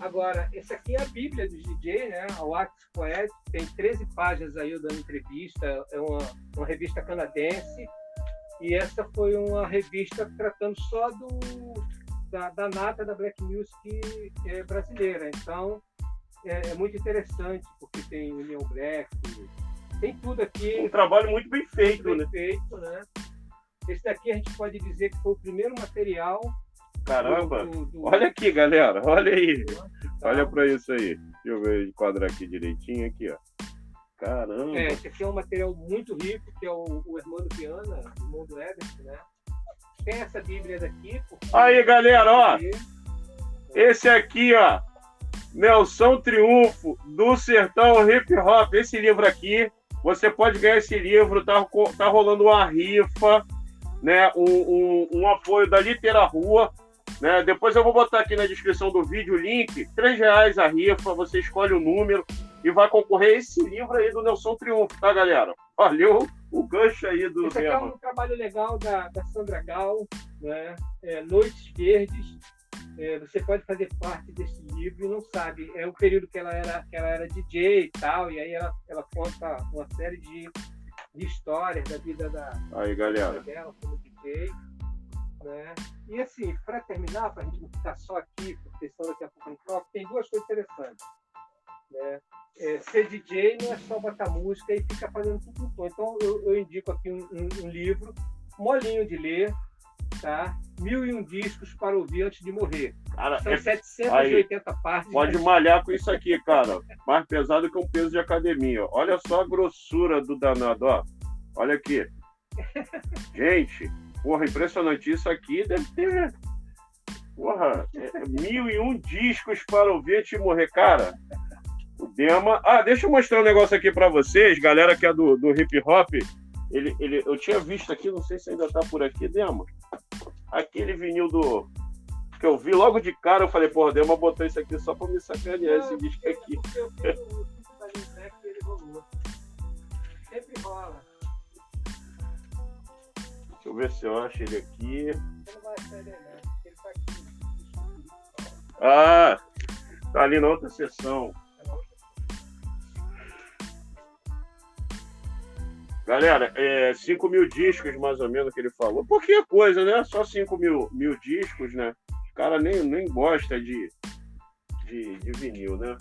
Agora, esse aqui é a Bíblia do DJ, né? A Wax Poet, tem 13 páginas aí eu dando entrevista, é uma, uma revista canadense, e essa foi uma revista tratando só do, da, da nata da Black Music é, brasileira. Então, é, é, muito interessante, porque tem União Black, tem tudo aqui. Um trabalho muito bem feito, muito bem né? feito, né? Esse daqui a gente pode dizer que foi o primeiro material Caramba! Olha aqui, galera. Olha aí. Olha para isso aí. Deixa eu ver enquadrar aqui direitinho aqui, ó. Caramba! É, esse aqui é um material muito rico, que é o, o Hermano Viana, irmão do Everton, né? Tem essa Bíblia daqui. Aí, galera, ó. Esse aqui, ó. Nelson Triunfo do Sertão Hip Hop. Esse livro aqui, você pode ganhar esse livro. Tá, tá rolando uma rifa, né? Um, um, um apoio da Litera Rua né? Depois eu vou botar aqui na descrição do vídeo o link. R$ reais a rifa, você escolhe o número e vai concorrer a esse livro aí do Nelson Triunfo, tá, galera? Valeu o gancho aí do. Esse aqui é um trabalho legal da, da Sandra Gal, né? É, Noites Verdes. É, você pode fazer parte desse livro e não sabe. É o período que ela era, que ela era DJ e tal, e aí ela, ela conta uma série de, de histórias da vida da, aí, galera. dela como DJ. Né? E assim, para terminar, para a gente não ficar só aqui, porque senão daqui a pouco a gente troca, tem duas coisas interessantes. Né? É, ser DJ não é só botar música e ficar fazendo tudo. Então eu, eu indico aqui um, um, um, livro molinho de ler, tá? Mil e um discos para ouvir antes de morrer. Cara, São é... 780 aí, partes. Pode malhar com isso aqui, cara. Mais pesado que um peso de academia. Olha só a grossura do danado, ó. Olha aqui. Gente, Porra, impressionante. Isso aqui deve ter. Porra, é, mil e um discos para ouvir te morrer, cara. O Dema. Ah, deixa eu mostrar um negócio aqui para vocês, galera que é do, do hip hop. Ele, ele, eu tinha visto aqui, não sei se ainda tá por aqui, Dema. Aquele vinil do, que eu vi logo de cara, eu falei, porra, Dema botou isso aqui só pra me sacanear esse disco aqui. Sempre rola. Deixa eu ver se eu acho ele aqui. Ah, tá ali na outra sessão. Galera, é 5 mil discos mais ou menos que ele falou. Pouquinha coisa, né? Só 5 mil, mil discos, né? Os caras nem, nem gostam de, de, de vinil, né?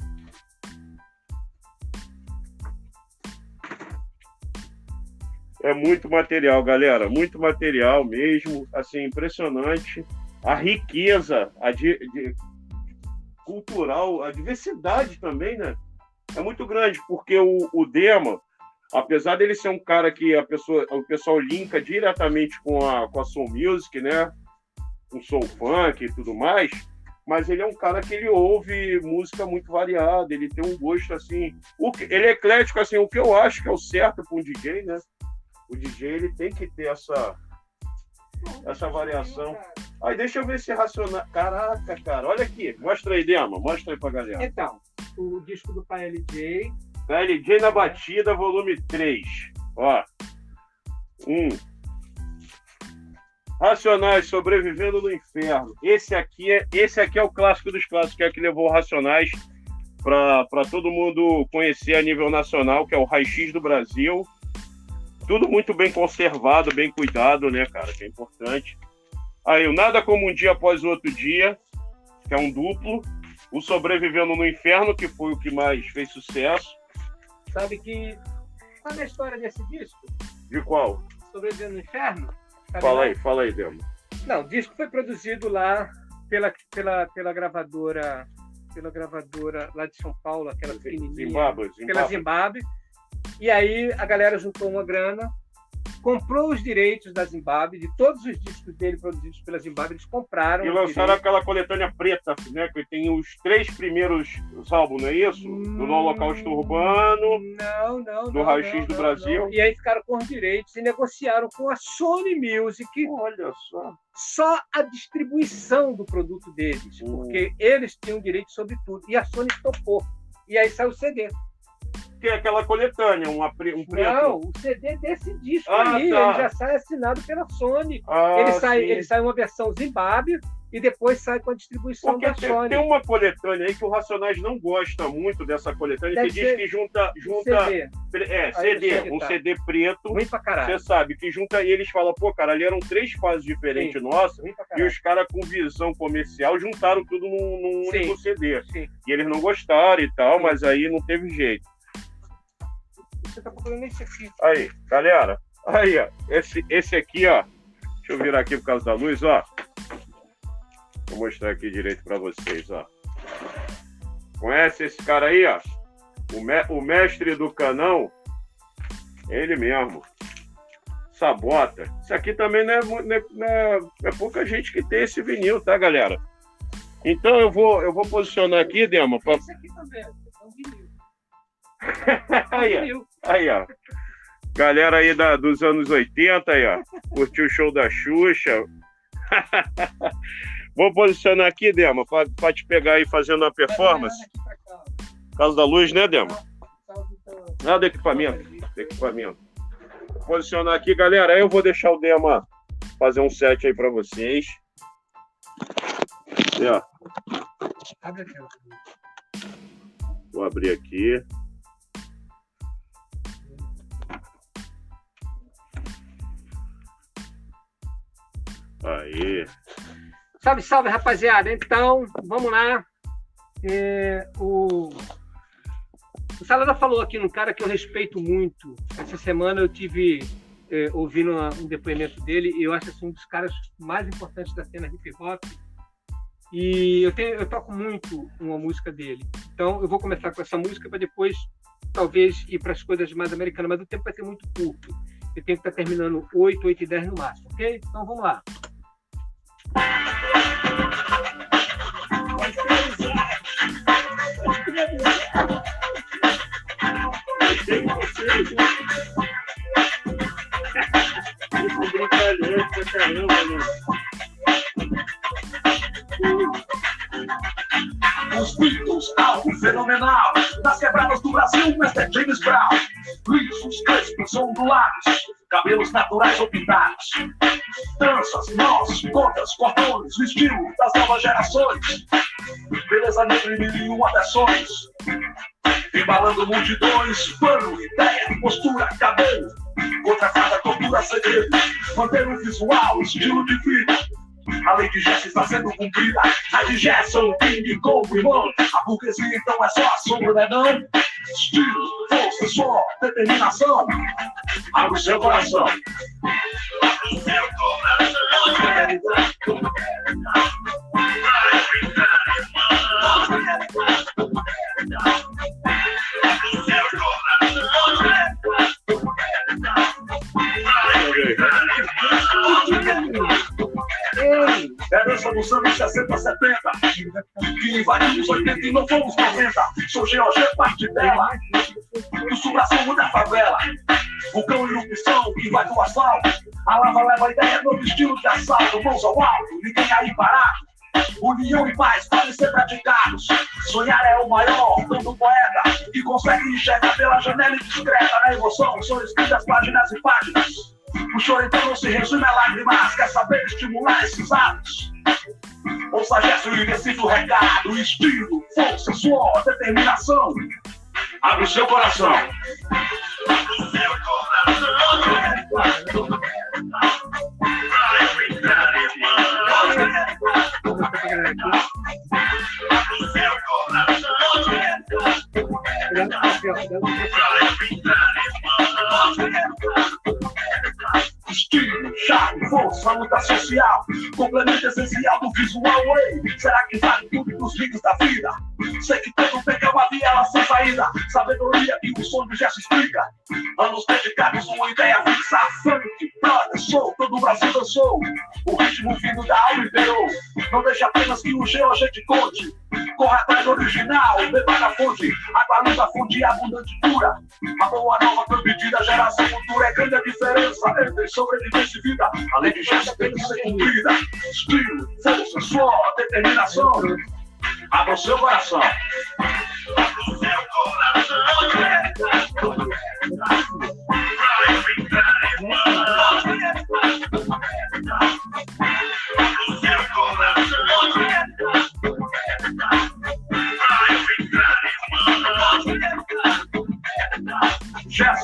É muito material, galera. Muito material mesmo. Assim, impressionante. A riqueza a de, de, cultural, a diversidade também, né? É muito grande, porque o, o Dema, apesar dele ser um cara que a pessoa, o pessoal linka diretamente com a, com a soul music, né? Com soul funk e tudo mais, mas ele é um cara que ele ouve música muito variada, ele tem um gosto assim, o ele é eclético assim, o que eu acho que é o certo para um DJ, né? O DJ ele tem que ter essa essa variação. Aí deixa eu ver se racional. Caraca, cara, olha aqui, mostra aí, Dema, mostra aí pra galera. Então, o disco do PLJ KLJ na batida, volume 3. Ó. 1. Um. Racionais sobrevivendo no inferno. Esse aqui é, esse aqui é o clássico dos clássicos, que é que levou Racionais para todo mundo conhecer a nível nacional, que é o Raio-X do Brasil. Tudo muito bem conservado, bem cuidado, né, cara? Que é importante. Aí, o Nada Como um Dia Após o Outro Dia, que é um duplo. O Sobrevivendo no Inferno, que foi o que mais fez sucesso. Sabe que. Sabe a história desse disco? De qual? Sobrevivendo no Inferno? Fala lá? aí, fala aí, Demo. Não, o disco foi produzido lá pela, pela, pela gravadora pela gravadora lá de São Paulo, aquela pequenininha. Zimbábue, Pela Zimbábue. Zimbábue. E aí a galera juntou uma grana, comprou os direitos da Zimbábue, de todos os discos dele produzidos pela Zimbábue, eles compraram. E lançaram aquela coletânea preta, né? Que tem os três primeiros álbuns, não é isso? Do Holocausto Urbano. Não, não, do Raio-X não, do não, Brasil. não. E aí ficaram com os direitos e negociaram com a Sony Music Olha só. só a distribuição do produto deles, Hum. porque eles tinham direito sobre tudo. E a Sony topou. E aí saiu o CD. Que é aquela coletânea, uma, pre- um preto. Não, o CD desse disco Ah, aí, tá. ele já sai assinado pela Sony. Ah, ele, sai, sim. ele sai uma versão Zimbábue e depois sai com a distribuição Porque da tem, Sony. tem uma coletânea aí que o Racionais não gosta muito dessa coletânea, Deve que diz que junta. junta CD, é, CD, um tá. CD preto. ruim pra caralho. Você sabe, que junta e eles falam, pô, cara, ali eram três fases diferentes nossas, Ruim pra e os caras com visão comercial juntaram tudo num, num Sim. único CD. Sim. E eles não gostaram e tal, Sim. mas aí não teve jeito. Você tá procurando esse aqui. Aí, galera, aí, ó, esse, esse aqui, ó, deixa eu virar aqui por causa da luz, ó. Vou mostrar aqui direito pra vocês, ó. Conhece esse cara aí, ó? O, me- o mestre do canão, ele mesmo. Sabota. Isso aqui também não é, não é- não é- é pouca gente que tem esse vinil, tá, galera? Então eu vou, eu vou posicionar aqui, Dema, pra... Esse aqui também. É um vinil. Aí, ó. Aí, ó. Galera aí da, dos anos 80, aí, ó. Curtiu o show da Xuxa. Vou posicionar aqui, Dema, pra, pra te pegar aí fazendo uma performance. Por causa da luz, né, Dema? Causa do- equipamento. do equipamento. Vou posicionar aqui, galera. Aí eu vou deixar o Dema fazer um set aí pra vocês. Aí, ó. Vou abrir aqui. Aí. Salve, salve, rapaziada. Então, vamos lá. É, o, o Salada falou aqui num cara que eu respeito muito. Essa semana eu tive é, ouvindo uma- um depoimento dele e eu acho assim, um dos caras mais importantes da cena hip hop. E eu, tenho, eu toco muito uma música dele. Então eu vou começar com essa música para depois talvez ir para as coisas mais americanas, mas o tempo vai ser muito curto. Eu tenho que estar terminando 8, 8 e 10 no máximo, ok? Então vamos lá. Isso brincalhão caramba, né? algo fenomenal. Nas quebradas do Brasil, Mr. James Brown. Lisos, crespos, ondulados, cabelos naturais ou pintados. Danças, nós, contas, cordões, o estilo das novas gerações. Beleza negra em mil e uma versões. Embalando multidões, pano, ideia, postura, cabelo. Contra cada tortura, segredo. Manter o visual, estilo de vida. A lei de Jess está sendo cumprida. A de Gerson, King, Kong, irmão. A burguesia então é só a sombra, né não? Estilo, força, só, determinação. Abre o seu coração. Abre o seu coração. Herança dos anos 60, 70 Que invadimos 80 e não fomos 90 Sou Georgia, parte dela. Do supra-sumo da favela. Vulcão erupção que vai do asfalto A lava leva a ideia, novo estilo de assalto. Mãos ao alto, ninguém aí parado União e paz podem ser praticados. Sonhar é o maior, tanto poeta que consegue enxergar pela janela indiscreta na emoção. São escritas páginas e páginas. O choro então não se resume a lágrimas, quer saber estimular esses atos. Ouça gesto e decide o recado, estilo, força, suor, determinação. Abre o seu coração. Abre o seu coração. Estilo, charme, força, luta social, complemento essencial do visual way. Será que vale tudo nos vídeos da vida? Sei que todo é uma via sem saída, sabedoria que o sonho já se explica. Anos dedicados, uma ideia fixa, funk, brother, show, todo o Brasil dançou. O ritmo vindo da alma imperou. Não deixe apenas que o geo a gente conte. Corra atrás do original, beba da fonte. Água luz da fonte abundante cura. A boa nova pedida, geração futura. É grande a diferença entre sobrevivência e vida. Além de gesto tem que ser cumprida. Estilo, força, suor, determinação. Abra o seu coração. Abra o seu coração.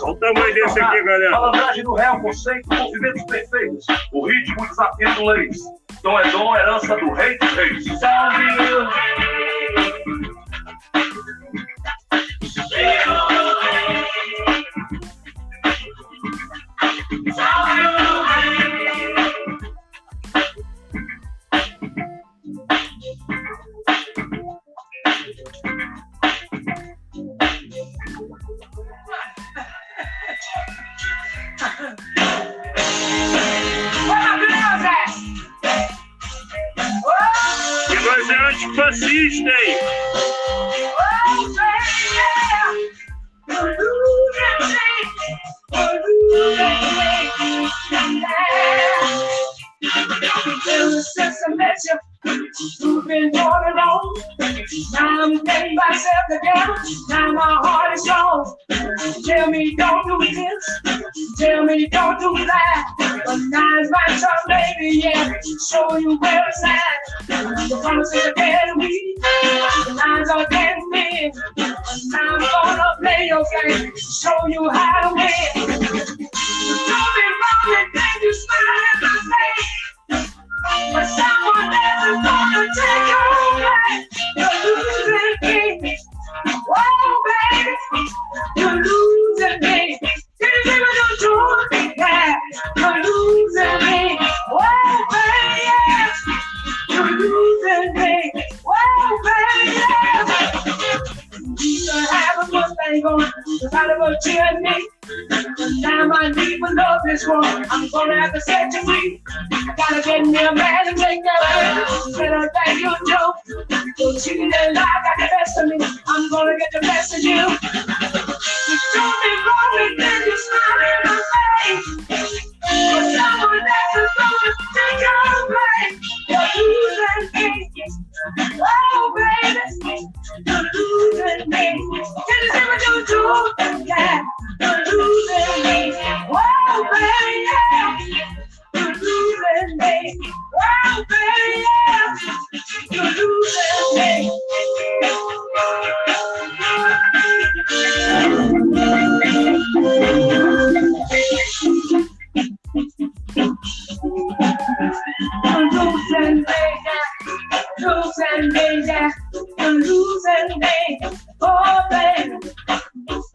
Olha o tamanho desse aqui, galera. Malandragem do réu, conceito, movimentos perfeitos. O ritmo desafiando leis. Dom é dom, herança do rei dos reis. Salve! antifascista aí. Oh, yeah. E nós é antifascista, hein? Moving on and on. Now I'm getting myself together. Now my heart is gone. Tell me don't do this. Tell me don't do that. But now's my turn, baby. Yeah, show you where it's at. The promises are getting weak. The lines are getting. Now I'm gonna play your game. Show you how to win. Don't be wrong and then you smile at my face. But someone else is gonna take your place. You're losing me. Whoa, baby. You're losing me. You you're doing? Yeah. You're losing me. Whoa, baby. You're losing me. Whoa, baby. You can have a good thing going. Without a you and. Now my need for love is. I'm gonna have to set you free. Gotta get me a man I thank you, cheating and got the best of me. I'm gonna get the best of you. You me wrong and then you in my face. Someone else is gonna take your place. You're losing me. Oh, baby. You're losing me. Can you see what you do? Yeah, you're losing me. Whoa, baby. You're losing me. Whoa, baby. You're losing me. You're losing me, yeah. Losing me, yeah. You're losing me. Oh, baby.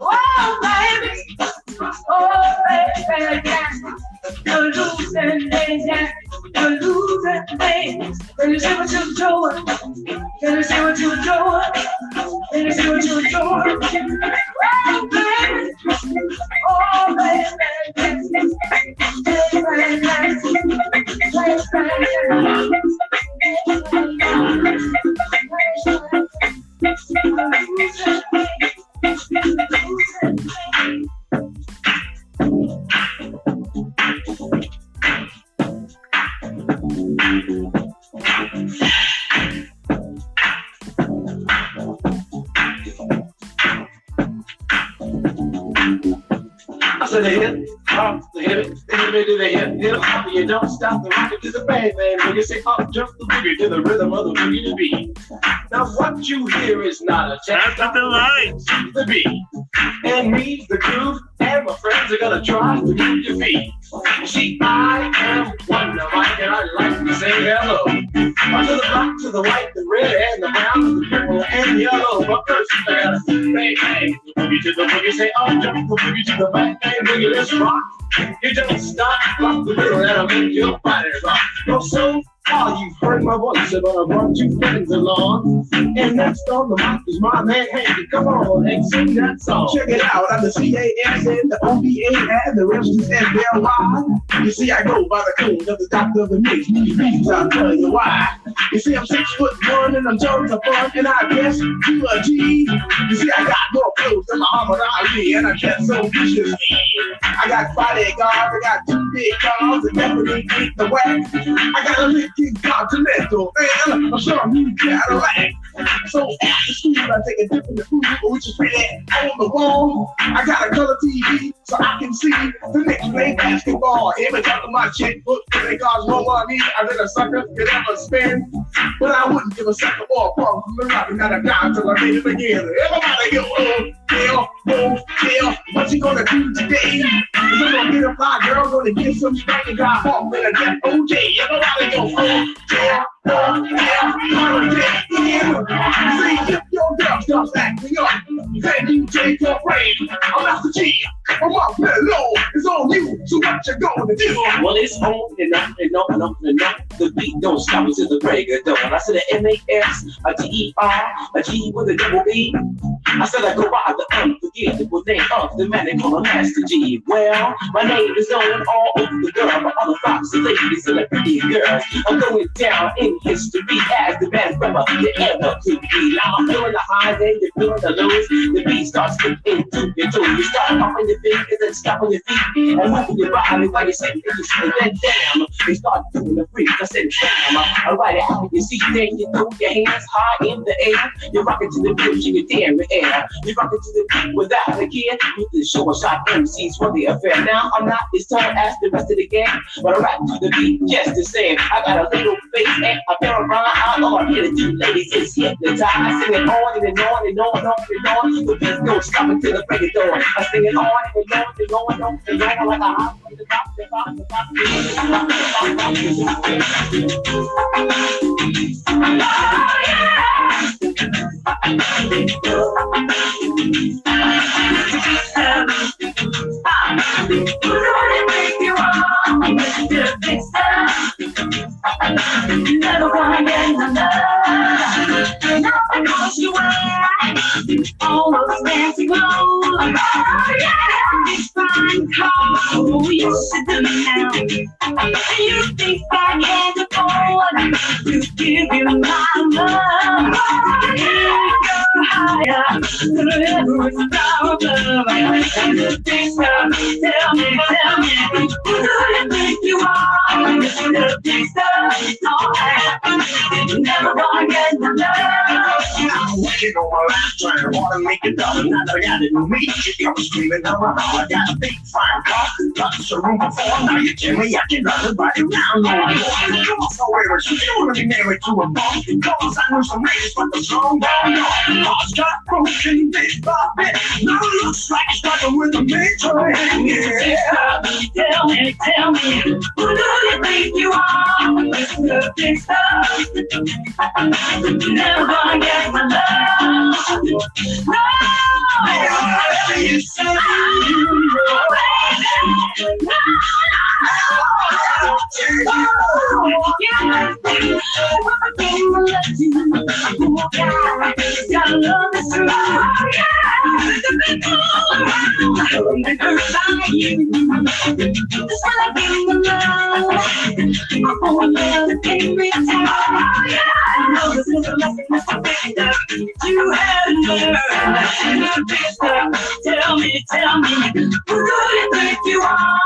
Oh, baby. Oh, baby, yeah. You're losing me, yeah. You're losing me. Can you see what you're doing? Can you see what you're doing? Can you see what you're doing? Oh, baby. Oh, I said the hip hop, the hip, the hip to the hip, hip hop. You don't stop the rocket to the bang bang. When you say up, jump the boogie to the rhythm of the boogie to beat. Now what you hear is not a That's the delight. the beat. And me, the groove, and my friends are gonna try to move your feet. See, I am Wonder Mike, and I like to say hello. To the black, to the white, the red, and the brown, the purple, and the yellow. But first, you gotta bang bang. The boogie to the boogie, say up, jump the boogie to the bang bang, boogie, let's rock. You don't stop, rock the rhythm, and I'll make your body rock. Well, so far you've heard my voice, but I brought two friends along. And next on the mic is my man Hanky. Come on and sing that song. Check it out, I'm the CAS and the OBA and the rest is NBLY. You see, I go by the code of the doctor of the mix. I'll tell you why. You see, I'm six foot one and I'm tons of fun, and I guess you a G. You see, I got more clothes than Muhammad Ali, and I dress so viciously. I got bodyguards, I got two big cars, and definitely ain't the whack. I got a Continental, and a sure new Cadillac. So after school, I take a dip in the food, which is really on the wall. I got a color TV, so I can see the Knicks play basketball. Image up in my checkbook, they cost more money. Let a sucker could ever spend. But I wouldn't give a punk from the rock and not a dime till I made it again. Everybody go, oh, Bill, oh, Bill, what you gonna do today? Cause I'm gonna get a fly girl, gonna get some spank and drive off in a jet OJ. Everybody go, oh, yeah, See, if a G, on? Well, it's on and on and on and on and on. The beat don't stop until the break of dawn. I said a M-A-S, a G-E-R, a G with a double E. I said I go by the unforgettable name of the man they call Master G. Well, my name is known all over the world by the foxy ladies and pretty girls. I'm going down in history as the best rapper you ever could be. Now I'm feeling the highs and you're feeling the lows. The beat starts to into your toe. You start popping your fingers and stomping your feet and moving your body while you're sitting and you say that damn. They start doing the freak. I said damn. Write it out in your seat, then you throw your hands high in the air. You're rocking to the beat, you damn air. You're rocking to the beat without a care. With the show a shot MCs for the affair. Now I'm not as tall as the rest of the gang, but I rap to the beat just the same. I got a little face and Oh, a pair of rhyme. All I'm here to do, ladies, is hypnotize. I sing it on and on and on and on and on. The beat don't stop until the break of dawn. I sing it on and on and on and on and on like a hot from the top, the top, the top, the top, the top, the top. Give you my love? Higher. Tell me, tell me, who do you think you are? That. Never gonna get. I'm on my life, trying to wanna make it up. Now I got it in me, was screaming out my. I got a big fine car, lots of room before. Now you tell me I can run everybody around no. Come on, so you? Wanna be married to a boss? Cause I know some ladies, but the song don't know. Cars got broken bit. Now it looks like it's starting with a major yeah. Tell me, tell me, who do you think you are? Mr. Big Star. Never gonna get my love. No. You No. No, You nerve. Tell me, tell me, who do you think you are?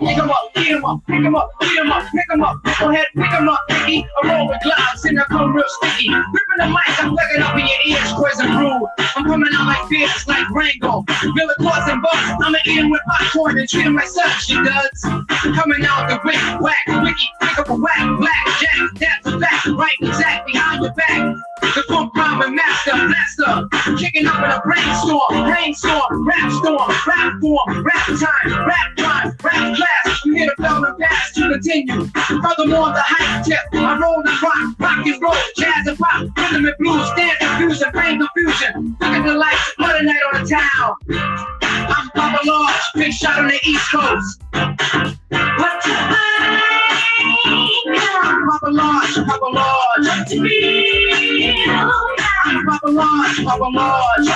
Pick 'em up, beat 'em up, pick 'em up, beat 'em up, pick up, go ahead, pick up. I roll with gloves and I come real sticky. Ripping the mic, I'm plugging up in your ears, poison brew. I'm coming out like fierce, like Rango. Villa Claus and Bucks, I'ma eat 'em with popcorn and treat like such, she does. Coming out the wick, whack, wiki, pick up a whack, black, jack, that's a fact, right, exact, behind your back. The funk rhyming master, blaster, kicking up in a brainstorm, brainstorm, rap storm, rap form, rap time, rap rhyme, rap class. I'm here bell fill the past to continue. Furthermore, the hype tip, I roll and rock, rock and roll, jazz and pop, rhythm and blues, dance confusion, brain confusion. Look at the lights, another night on the town. I'm Papa Large, big shot on the East Coast. What you I'm Papa Large, Papa Large. What you I'm Papa Lodge, Papa Lodge.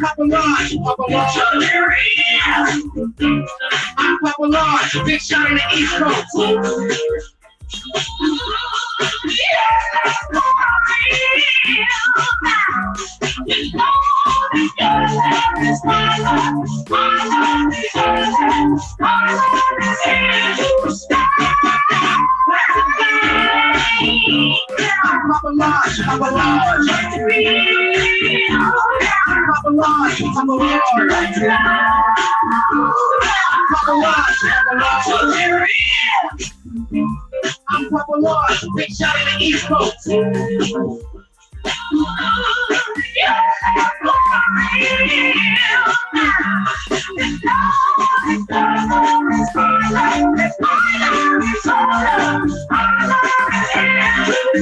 Papa Lodge, Papa Lodge. I'm Papa Lodge, big shot in the East Coast. Thank. I'm a I'm a large. I'm I'm the East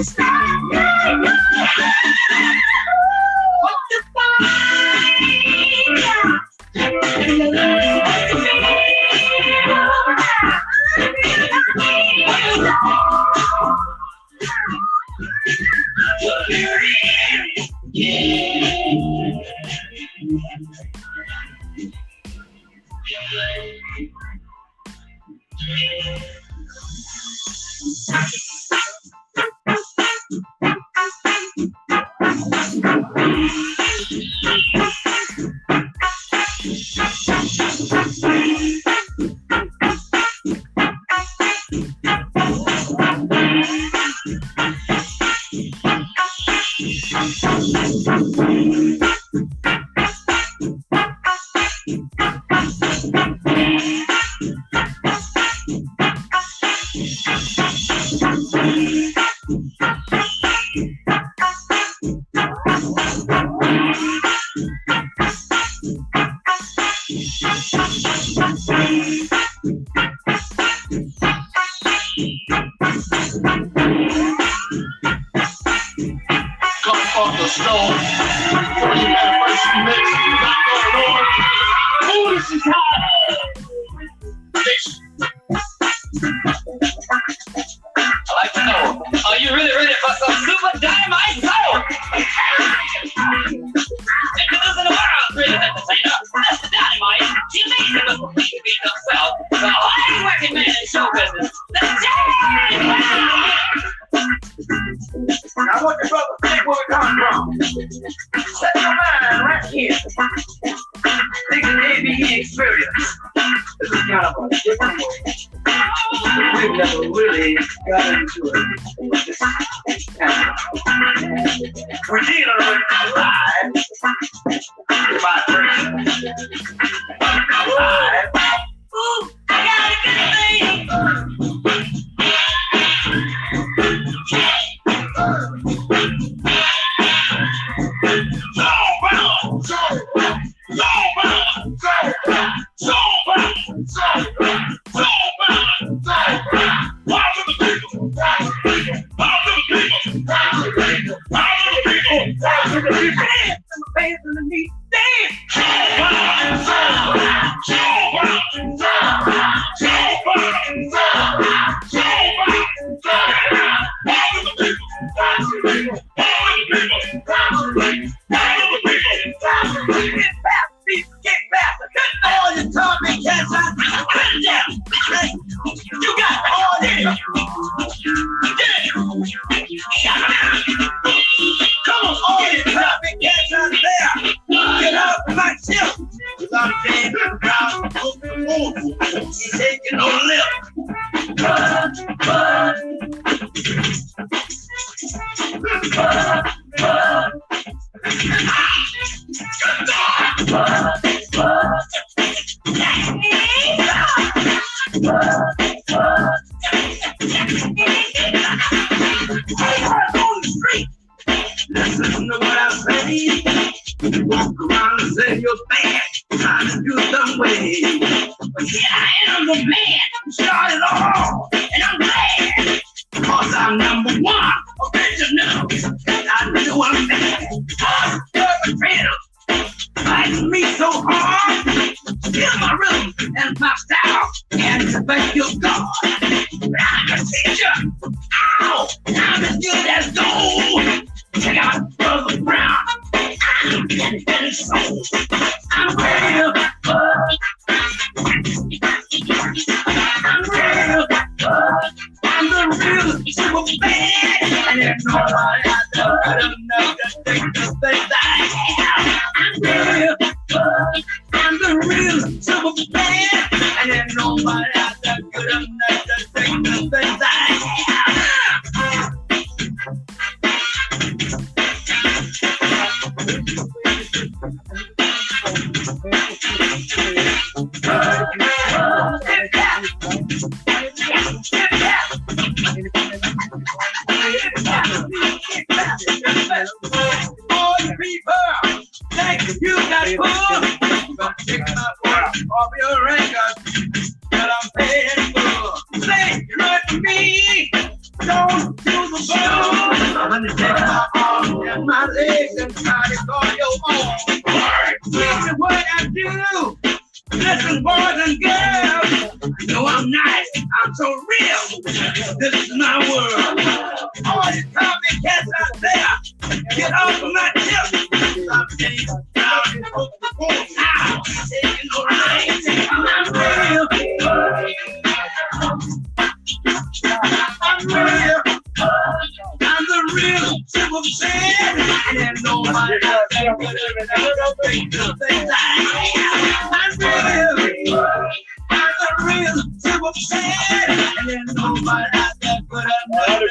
Stop.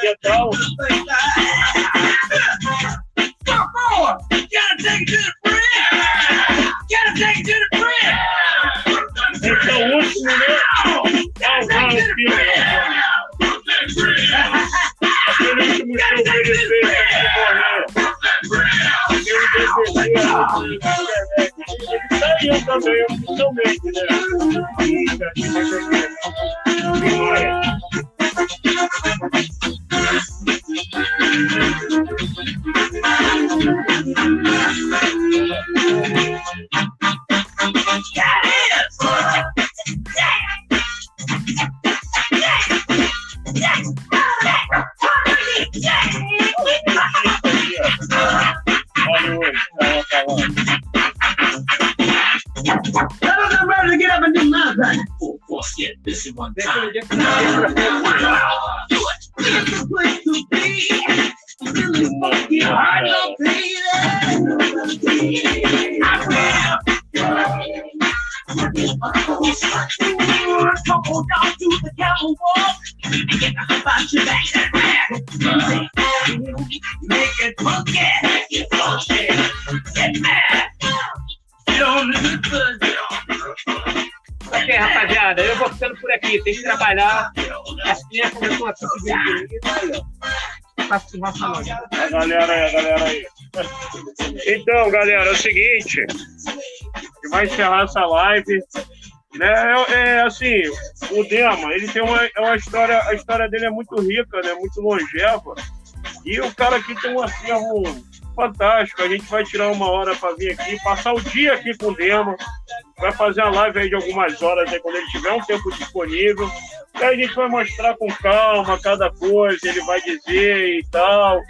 Enough galera aí, galera aí. Então, galera, é o seguinte. Vai encerrar essa live. Né? É, é, assim, o Dema, ele tem uma, é uma história, a história dele é muito rica, né? Muito longeva. E o cara aqui tem um acervo fantástico. A gente vai tirar uma hora para vir aqui, passar o dia aqui com o Dema. Vai fazer uma live aí de algumas horas aí quando ele tiver um tempo disponível. E aí a gente vai mostrar com calma cada coisa, ele vai dizer e tal.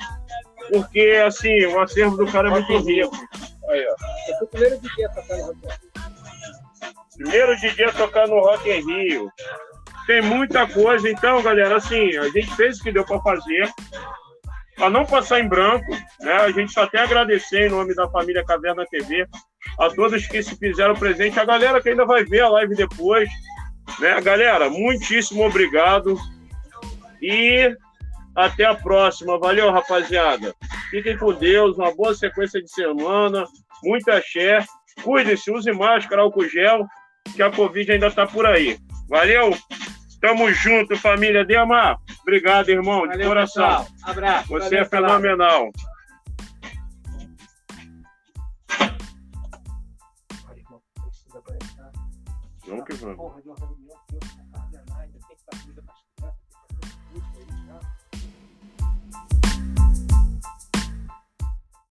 Porque, assim, o acervo do cara é muito rico. Aí, ó. Eu fui o primeiro dia tocando rapaz. Primeiro DJ a tocar no Rock em Rio. Tem muita coisa. Então, galera, assim, a gente fez o que deu para fazer. Para não passar em branco, né? A gente só tem a agradecer em nome da família Caverna TV a todos que se fizeram presente, a galera que ainda vai ver a live depois, né? Galera, muitíssimo obrigado e até a próxima. Valeu, rapaziada. Fiquem com Deus, uma boa sequência de semana, muita axé. Cuide-se, use máscara, álcool gel, que a Covid ainda tá por aí. Valeu? Tamo junto, família Dema. Obrigado, irmão, de Valeu, coração. pessoal. Abraço. Você Valeu, é fenomenal. Vamos que vamos.